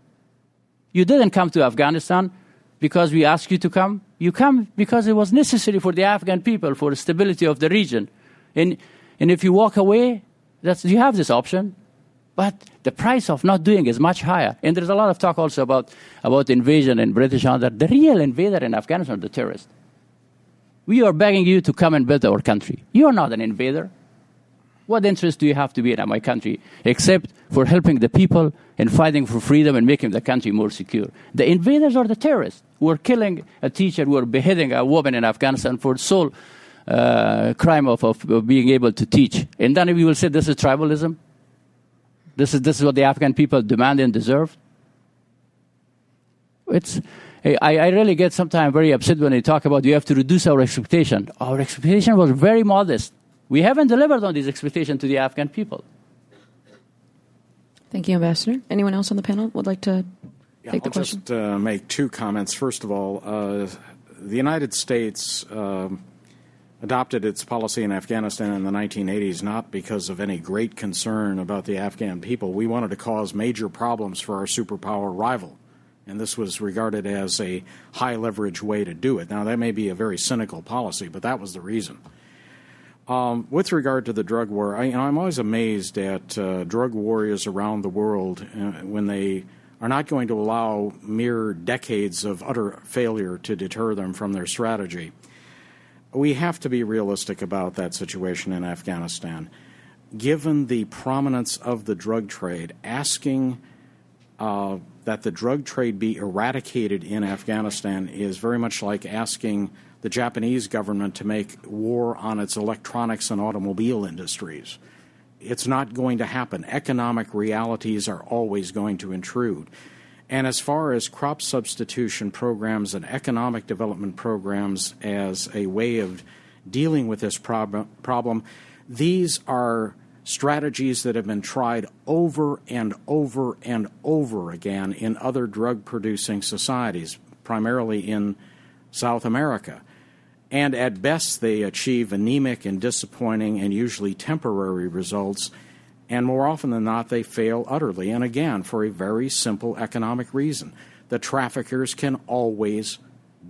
You didn't come to Afghanistan because we ask you to come. You come because it was necessary for the Afghan people, for the stability of the region. And, and if you walk away, that's, you have this option. But the price of not doing is much higher. And there's a lot of talk also about, about invasion and British under. The real invader in Afghanistan are the terrorists. We are begging you to come and build our country. You are not an invader. What interest do you have to be in my country except for helping the people and fighting for freedom and making the country more secure? The invaders are the terrorists who are killing a teacher, who are beheading a woman in Afghanistan for the sole uh, crime of, of, of, being able to teach. And then we will say this is tribalism. This is, this is what the Afghan people demand and deserve. it's I, I really get sometimes very upset when they talk about you have to reduce our expectation. Our expectation was very modest. We haven't delivered on these expectations to the Afghan people. Thank you, Ambassador. Anyone else on the panel would like to yeah, take the I'll question? just uh, make two comments. First of all, uh, the United States uh, adopted its policy in Afghanistan in the 1980s not because of any great concern about the Afghan people. We wanted to cause major problems for our superpower rival and this was regarded as a high leverage way to do it. Now, that may be a very cynical policy, but that was the reason. Um, with regard to the drug war, I, am always amazed at uh, drug warriors around the world uh, when they are not going to allow mere decades of utter failure to deter them from their strategy. We have to be realistic about that situation in Afghanistan. Given the prominence of the drug trade, asking uh, that the drug trade be eradicated in Afghanistan is very much like asking the Japanese government to make war on its electronics and automobile industries. It's not going to happen. Economic realities are always going to intrude. And as far as crop substitution programs and economic development programs as a way of dealing with this prob- problem, these are strategies that have been tried over and over and over again in other drug producing societies, primarily in South America. And at best, they achieve anemic and disappointing and usually temporary results. And more often than not, they fail utterly. And again, for a very simple economic reason. The traffickers can always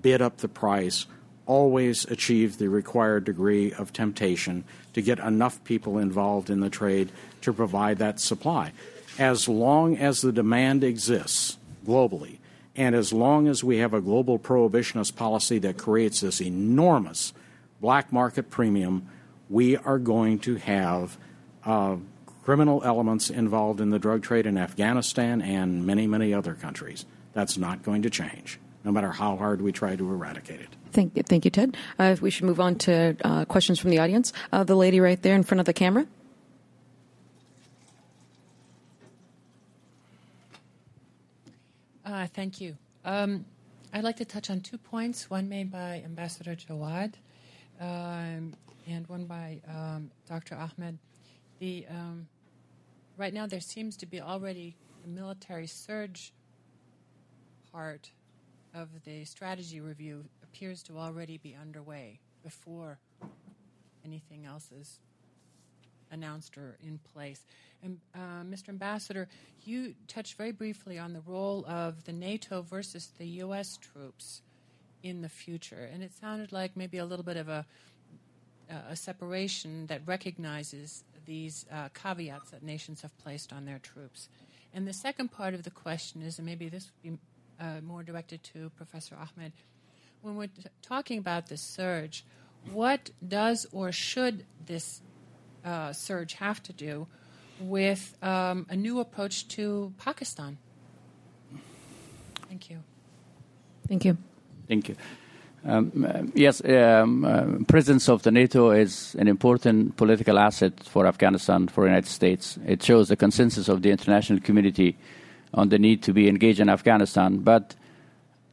bid up the price, always achieve the required degree of temptation to get enough people involved in the trade to provide that supply. As long as the demand exists globally, and as long as we have a global prohibitionist policy that creates this enormous black market premium, we are going to have uh, criminal elements involved in the drug trade in Afghanistan and many, many other countries. That's not going to change, no matter how hard we try to eradicate it. Thank, you, thank you, Ted. Uh, we should move on to uh, questions from the audience. Uh, the lady right there in front of the camera. Uh, thank you. Um, I'd like to touch on two points, one made by Ambassador Jawad um, and one by um, Dr. Ahmed. The, um, right now, there seems to be already a military surge part of the strategy review appears to already be underway before anything else is announced or in place. And uh, Mr. Ambassador, you touched very briefly on the role of the NATO versus the U.S. troops in the future, and it sounded like maybe a little bit of a a separation that recognizes these uh, caveats that nations have placed on their troops. And the second part of the question is, and maybe this would be uh, more directed to Professor Ahmed, when we're t- talking about this surge, what does or should this uh, surge have to do with um, a new approach to Pakistan? Thank you. Thank you. Thank you. Um, uh, yes, um, uh, presence of the NATO is an important political asset for Afghanistan, for the United States. It shows the consensus of the international community on the need to be engaged in Afghanistan. But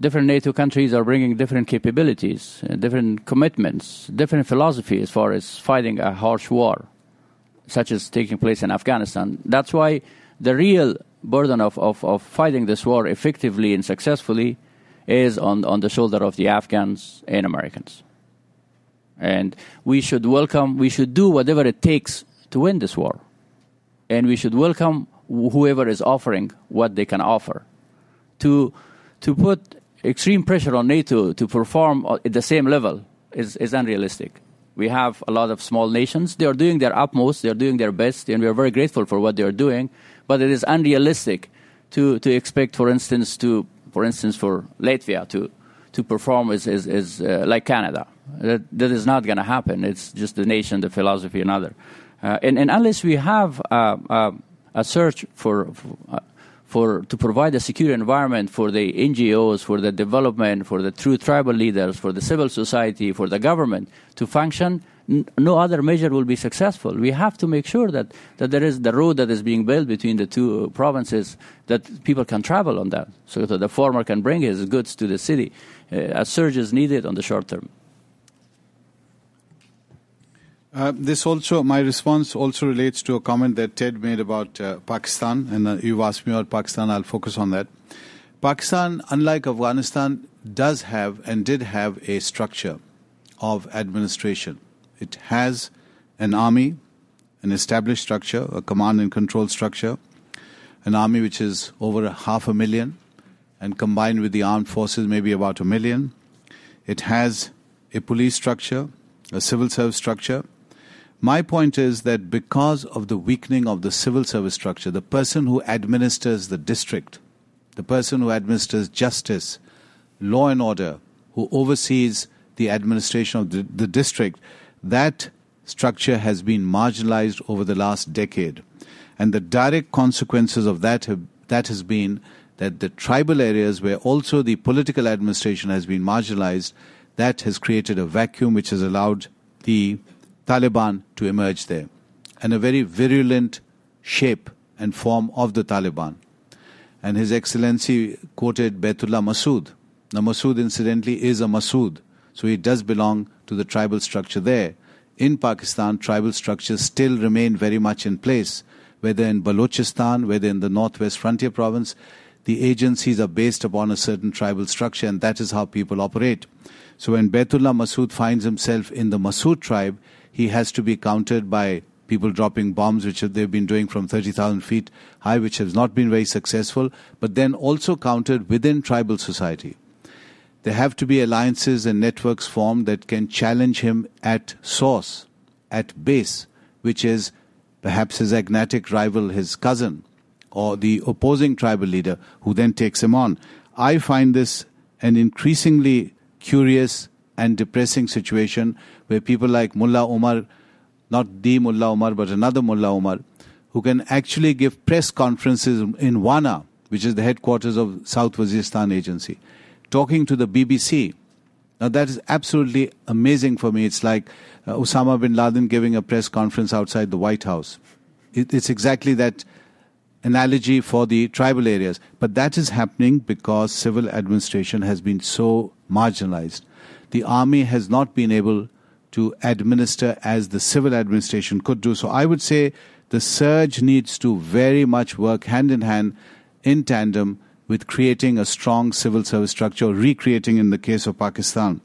different NATO countries are bringing different capabilities, uh, different commitments, different philosophy as far as fighting a harsh war, such as taking place in Afghanistan. That's why the real burden of, of, of fighting this war effectively and successfully is on, on the shoulder of the Afghans and Americans. And we should welcome, we should do whatever it takes to win this war. And we should welcome whoever is offering what they can offer. To, to put extreme pressure on NATO to perform at the same level is, is unrealistic. We have a lot of small nations. They are doing their utmost, they are doing their best, and we are very grateful for what they are doing. But it is unrealistic to, to expect, for instance, to for instance, for Latvia to to perform is, is uh, like Canada. That, that is not going to happen. It's just the nation, the philosophy, and other. Uh, and, and unless we have uh, uh a search for, for uh, for to provide a secure environment for the NGOs, for the development, for the true tribal leaders, for the civil society, for the government to function, no other measure will be successful. We have to make sure that, that there is the road that is being built between the two provinces that people can travel on that, so that the farmer can bring his goods to the city. Uh, a surge is needed on the short term. Uh, this also, my response also relates to a comment that Ted made about uh, Pakistan, and uh, you've asked me about Pakistan. I'll focus on that. Pakistan, unlike Afghanistan, does have and did have a structure of administration. It has an army, an established structure, a command and control structure, an army which is over half a million, and combined with the armed forces, maybe about a million. It has a police structure, a civil service structure. My point is that because of the weakening of the civil service structure, the person who administers the district, the person who administers justice, law and order, who oversees the administration of the, the district, that structure has been marginalized over the last decade. And the direct consequences of that have, that has been that the tribal areas where also the political administration has been marginalized, that has created a vacuum which has allowed the Taliban to emerge there. And a very virulent shape and form of the Taliban. And His Excellency quoted Baitullah Masood. Now, Masood, incidentally, is a Masood, so he does belong to the tribal structure there. In Pakistan, tribal structures still remain very much in place, whether in Balochistan, whether in the northwest frontier province. The agencies are based upon a certain tribal structure, and that is how people operate. So when Baitullah Masood finds himself in the Masood tribe, he has to be countered by people dropping bombs, which they've been doing from 30,000 feet high, which has not been very successful, but then also countered within tribal society. There have to be alliances and networks formed that can challenge him at source, at base, which is perhaps his agnatic rival, his cousin, or the opposing tribal leader who then takes him on. I find this an increasingly curious and depressing situation where people like Mullah Omar, not the Mullah Omar, but another Mullah Omar, who can actually give press conferences in Wana, which is the headquarters of South Waziristan Agency, talking to the BBC. Now, that is absolutely amazing for me. It's like uh, Osama bin Laden giving a press conference outside the White House. It, it's exactly that analogy for the tribal areas. But that is happening because civil administration has been so marginalized. The army has not been able to administer as the civil administration could do. So I would say the surge needs to very much work hand in hand, in tandem with creating a strong civil service structure, recreating in the case of Pakistan.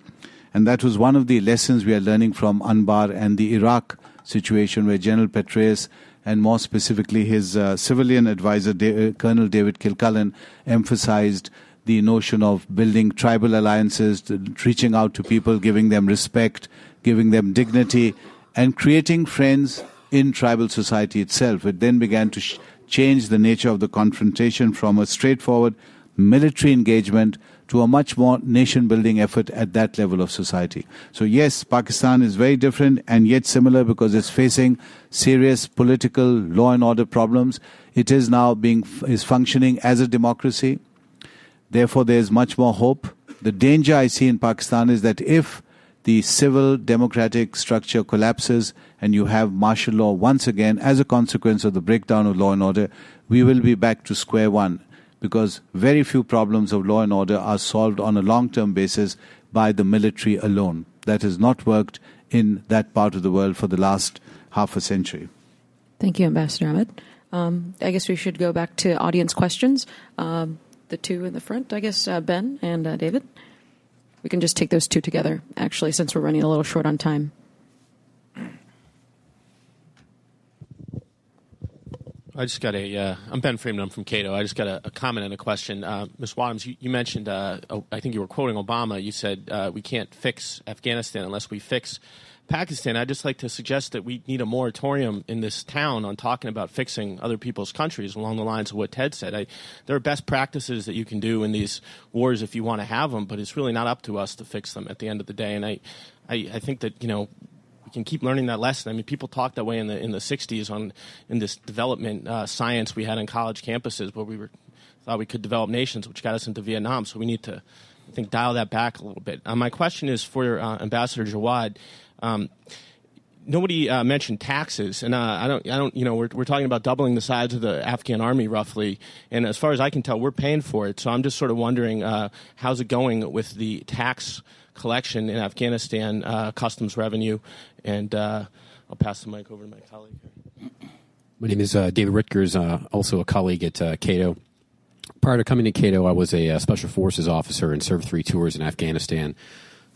And that was one of the lessons we are learning from Anbar and the Iraq situation, where General Petraeus and more specifically his uh, civilian advisor, da- uh, Colonel David Kilcullen, emphasized the notion of building tribal alliances, reaching out to people, giving them respect, giving them dignity, and creating friends in tribal society itself. It then began to sh- change the nature of the confrontation from a straightforward military engagement to a much more nation building effort at that level of society. So, yes, Pakistan is very different and yet similar because it's facing serious political law and order problems. It is now being is functioning as a democracy. Therefore, there is much more hope. The danger I see in Pakistan is that if the civil democratic structure collapses and you have martial law once again as a consequence of the breakdown of law and order, we will be back to square one because very few problems of law and order are solved on a long term basis by the military alone. That has not worked in that part of the world for the last half a century. Thank you, Ambassador Ahmed. Um, I guess we should go back to audience questions. Um, the two in the front, I guess, uh, Ben and uh, David. We can just take those two together, actually, since we're running a little short on time. I just got a. Uh, I'm Ben Friedman. I'm from Cato. I just got a, a comment and a question. Uh, Ms. Wadhams, you, you mentioned. Uh, oh, I think you were quoting Obama. You said uh, we can't fix Afghanistan unless we fix Pakistan. I'd just like to suggest that we need a moratorium in this town on talking about fixing other people's countries along the lines of what Ted said. I, there are best practices that you can do in these wars if you want to have them, but it's really not up to us to fix them at the end of the day. And I, I, I think that you know we can keep learning that lesson. I mean, people talked that way in the in the '60s on in this development uh, science we had on college campuses where we were thought we could develop nations, which got us into Vietnam. So we need to, I think, dial that back a little bit. Uh, my question is for uh, Ambassador Jawad. Um, nobody uh, mentioned taxes, and uh, I don't, I don't, you know, we're we're talking about doubling the size of the Afghan army roughly, and as far as I can tell, we're paying for it. So I'm just sort of wondering, uh, how's it going with the tax collection in Afghanistan, uh, customs revenue, and uh, I'll pass the mic over to my colleague. My name is uh, David Rittgers, also a colleague at Cato. Prior to coming to Cato, I was a special forces officer and served three tours in Afghanistan.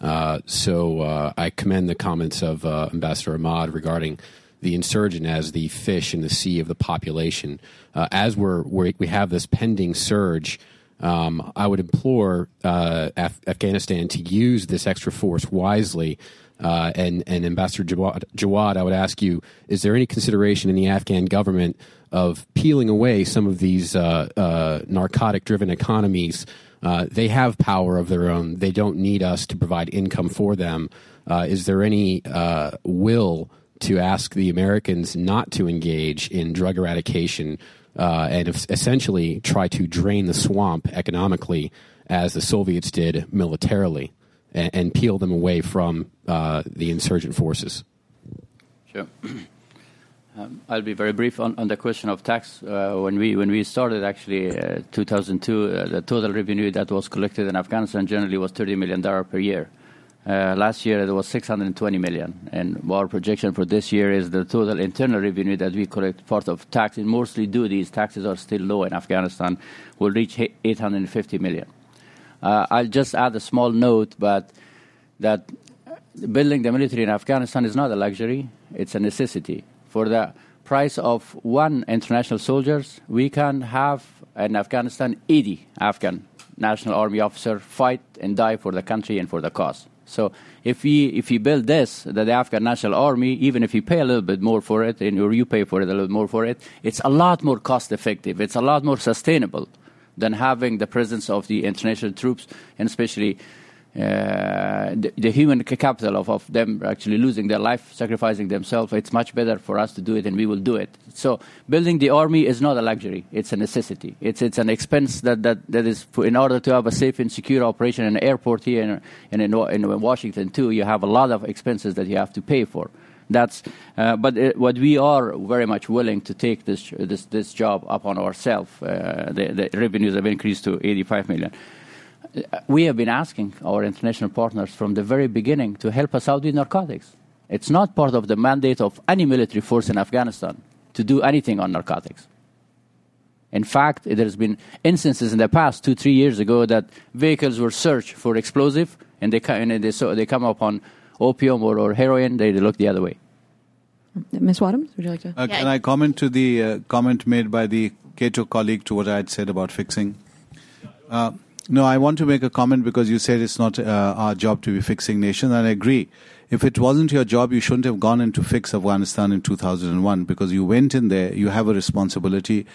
Uh, so uh, I commend the comments of uh, Ambassador Ahmed regarding the insurgent as the fish in the sea of the population. Uh, as we're, we're, we have this pending surge, um, I would implore uh, Af- Afghanistan to use this extra force wisely. and, and Ambassador Jawad, Jawad, I would ask you: Is there any consideration in the Afghan government of peeling away some of these narcotic-driven economies uh, they have power of their own. They don't need us to provide income for them. Uh, is there any uh, will to ask the Americans not to engage in drug eradication uh, and essentially try to drain the swamp economically as the Soviets did militarily and, and peel them away from uh, the insurgent forces? Sure. Um, I'll be very brief on, the question of tax. Uh, when we when we started, actually, uh, 2002, uh, the total revenue that was collected in Afghanistan generally was 30 million dollar per year. Last year it was 620 million, and our projection for this year is the total internal revenue that we collect part of tax, and mostly duties, taxes are still low in Afghanistan, will reach 850 million. I'll just add a small note, but that building the military in Afghanistan is not a luxury; it's a necessity for the price of one international soldiers, we can have in Afghanistan 80 Afghan National Army officer fight and die for the country and for the cause. So if we if we build this, the, the Afghan National Army, even if you pay a little bit more for it, and, or you pay for it a little more for it, it's a lot more cost effective. It's a lot more sustainable than having the presence of the international troops, and especially uh, the, the, human capital of, of them actually losing their life, sacrificing themselves, it's much better for us to do it and we will do it. So building the army is not a luxury, it's a necessity. It's, it's an expense that, that, that is for, in order to have a safe and secure operation in an airport here and, in, in Washington too, you have a lot of expenses that you have to pay for. That's, uh, but it, what we are very much willing to take this, this, this job upon ourselves. Uh, the, the revenues have increased to 85 million we have been asking our international partners from the very beginning to help us out with narcotics. It's not part of the mandate of any military force in Afghanistan to do anything on narcotics. In fact, there has been instances in the past, two, three years ago, that vehicles were searched for explosive, and they, and they, so they come upon opium or, or heroin, they, they look the other way. Ms. Wadhams, would you like to? Uh, yeah. Can I comment to the uh, comment made by the Cato colleague to what I had said about fixing? Uh, no, I want to make a comment because you said it's not uh, our job to be fixing nations, and I agree. If it wasn't your job, you shouldn't have gone in to fix Afghanistan in 2001 because you went in there, you have a responsibility.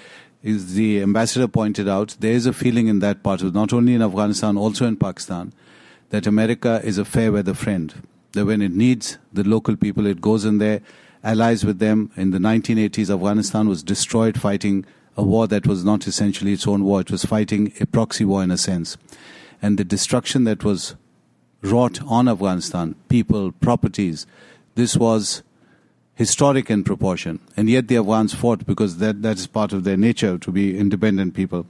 As the ambassador pointed out, there is a feeling in that part of not only in Afghanistan, also in Pakistan, that America is a fair weather friend. That when it needs the local people, it goes in there, allies with them. In the 1980s, Afghanistan was destroyed fighting a war that was not essentially its own war. It was fighting a proxy war in a sense. And the destruction that was wrought on Afghanistan, people, properties, this was historic in proportion. And yet the Afghans fought because that, that is part of their nature to be independent people.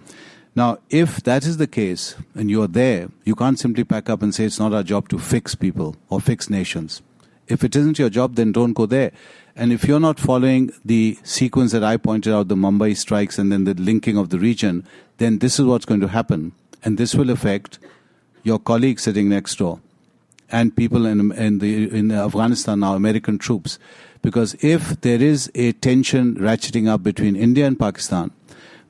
Now, if that is the case and you're there, you can't simply pack up and say it's not our job to fix people or fix nations. If it isn't your job, then don't go there. And if you're not following the sequence that I pointed out, the Mumbai strikes and then the linking of the region, then this is what's going to happen. And this will affect your colleagues sitting next door and people in, in, the, in Afghanistan now, American troops. Because if there is a tension ratcheting up between India and Pakistan,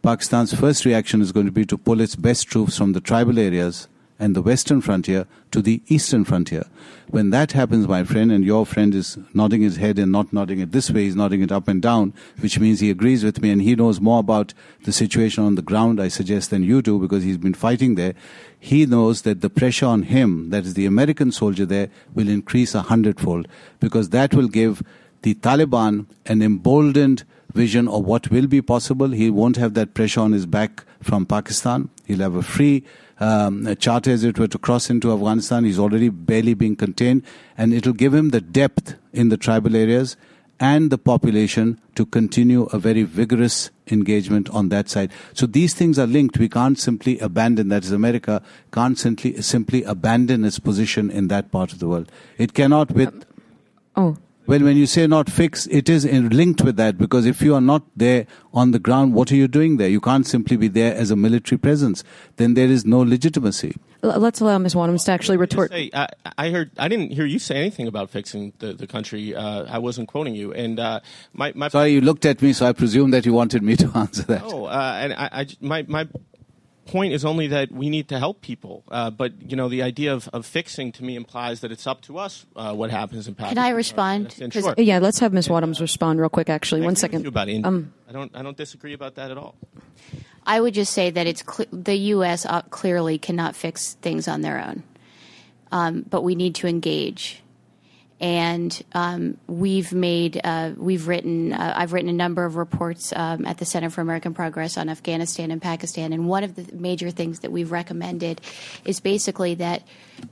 Pakistan's first reaction is going to be to pull its best troops from the tribal areas and the western frontier to the eastern frontier. When that happens, my friend, and your friend is nodding his head and not nodding it this way, he's nodding it up and down, which means he agrees with me and he knows more about the situation on the ground, I suggest, than you do because he's been fighting there. He knows that the pressure on him, that is the American soldier there, will increase a hundredfold because that will give the Taliban an emboldened vision of what will be possible. He won't have that pressure on his back from Pakistan. He'll have a free um, charter, as it were, to cross into Afghanistan. He's already barely being contained, and it'll give him the depth in the tribal areas and the population to continue a very vigorous engagement on that side. So these things are linked. We can't simply abandon, that is, America can't simply, simply abandon its position in that part of the world. It cannot with. Oh, Well, when you say not fixed, it is in, linked with that because if you are not there on the ground, what are you doing there? You can't simply be there as a military presence. Then there is no legitimacy. L- let's allow Ms. Wadhams to actually retort. Say, I, I heard. I didn't hear you say anything about fixing the, the country. Uh, I wasn't quoting you. And uh, my my Sorry, you looked at me, so I presume that you wanted me to answer that. No, uh, and I, I j- my my point is only that we need to help people. Uh, but you know, the idea of, of fixing to me implies that it's up to us uh, what happens in Pakistan. Can I respond? Sure. Yeah, let's have Ms. Wadhams respond real quick, actually. I One agree with second. you about India. Um, I don't I don't disagree about that at all. I would just say that it's cle the U.S. uh, clearly cannot fix things on their own, um, but we need to engage. And um, we've made, uh, we've written, uh, I've written a number of reports um, at the Center for American Progress on Afghanistan and Pakistan. And one of the major things that we've recommended is basically that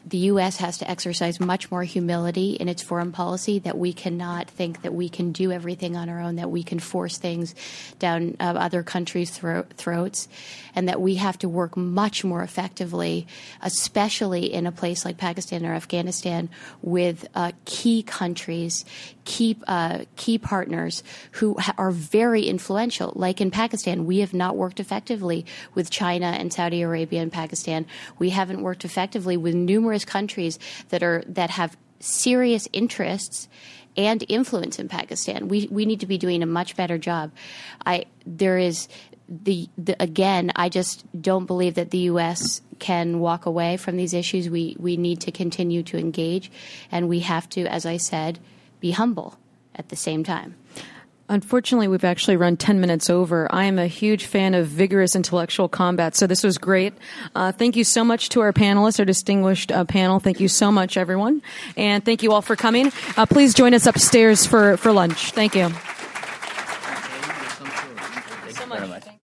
the U.S. has to exercise much more humility in its foreign policy, that we cannot think that we can do everything on our own, that we can force things down uh, other countries' thro- throats, and that we have to work much more effectively, especially in a place like Pakistan or Afghanistan, with uh, key countries, key uh, key partners who ha- are very influential. Like in Pakistan, we have not worked effectively with China and Saudi Arabia and Pakistan. We haven't worked effectively with numerous countries that are that have serious interests and influence in Pakistan. We we need to be doing a much better job. I there is the, the again. I just don't believe that the U.S. can walk away from these issues. We we need to continue to engage, and we have to, as I said, be humble at the same time. Unfortunately, we've actually run 10 minutes over. I am a huge fan of vigorous intellectual combat, so this was great. Uh, thank you so much to our panelists, our distinguished uh, panel. Thank you so much, everyone. And thank you all for coming. Uh, please join us upstairs for, for lunch. Thank you.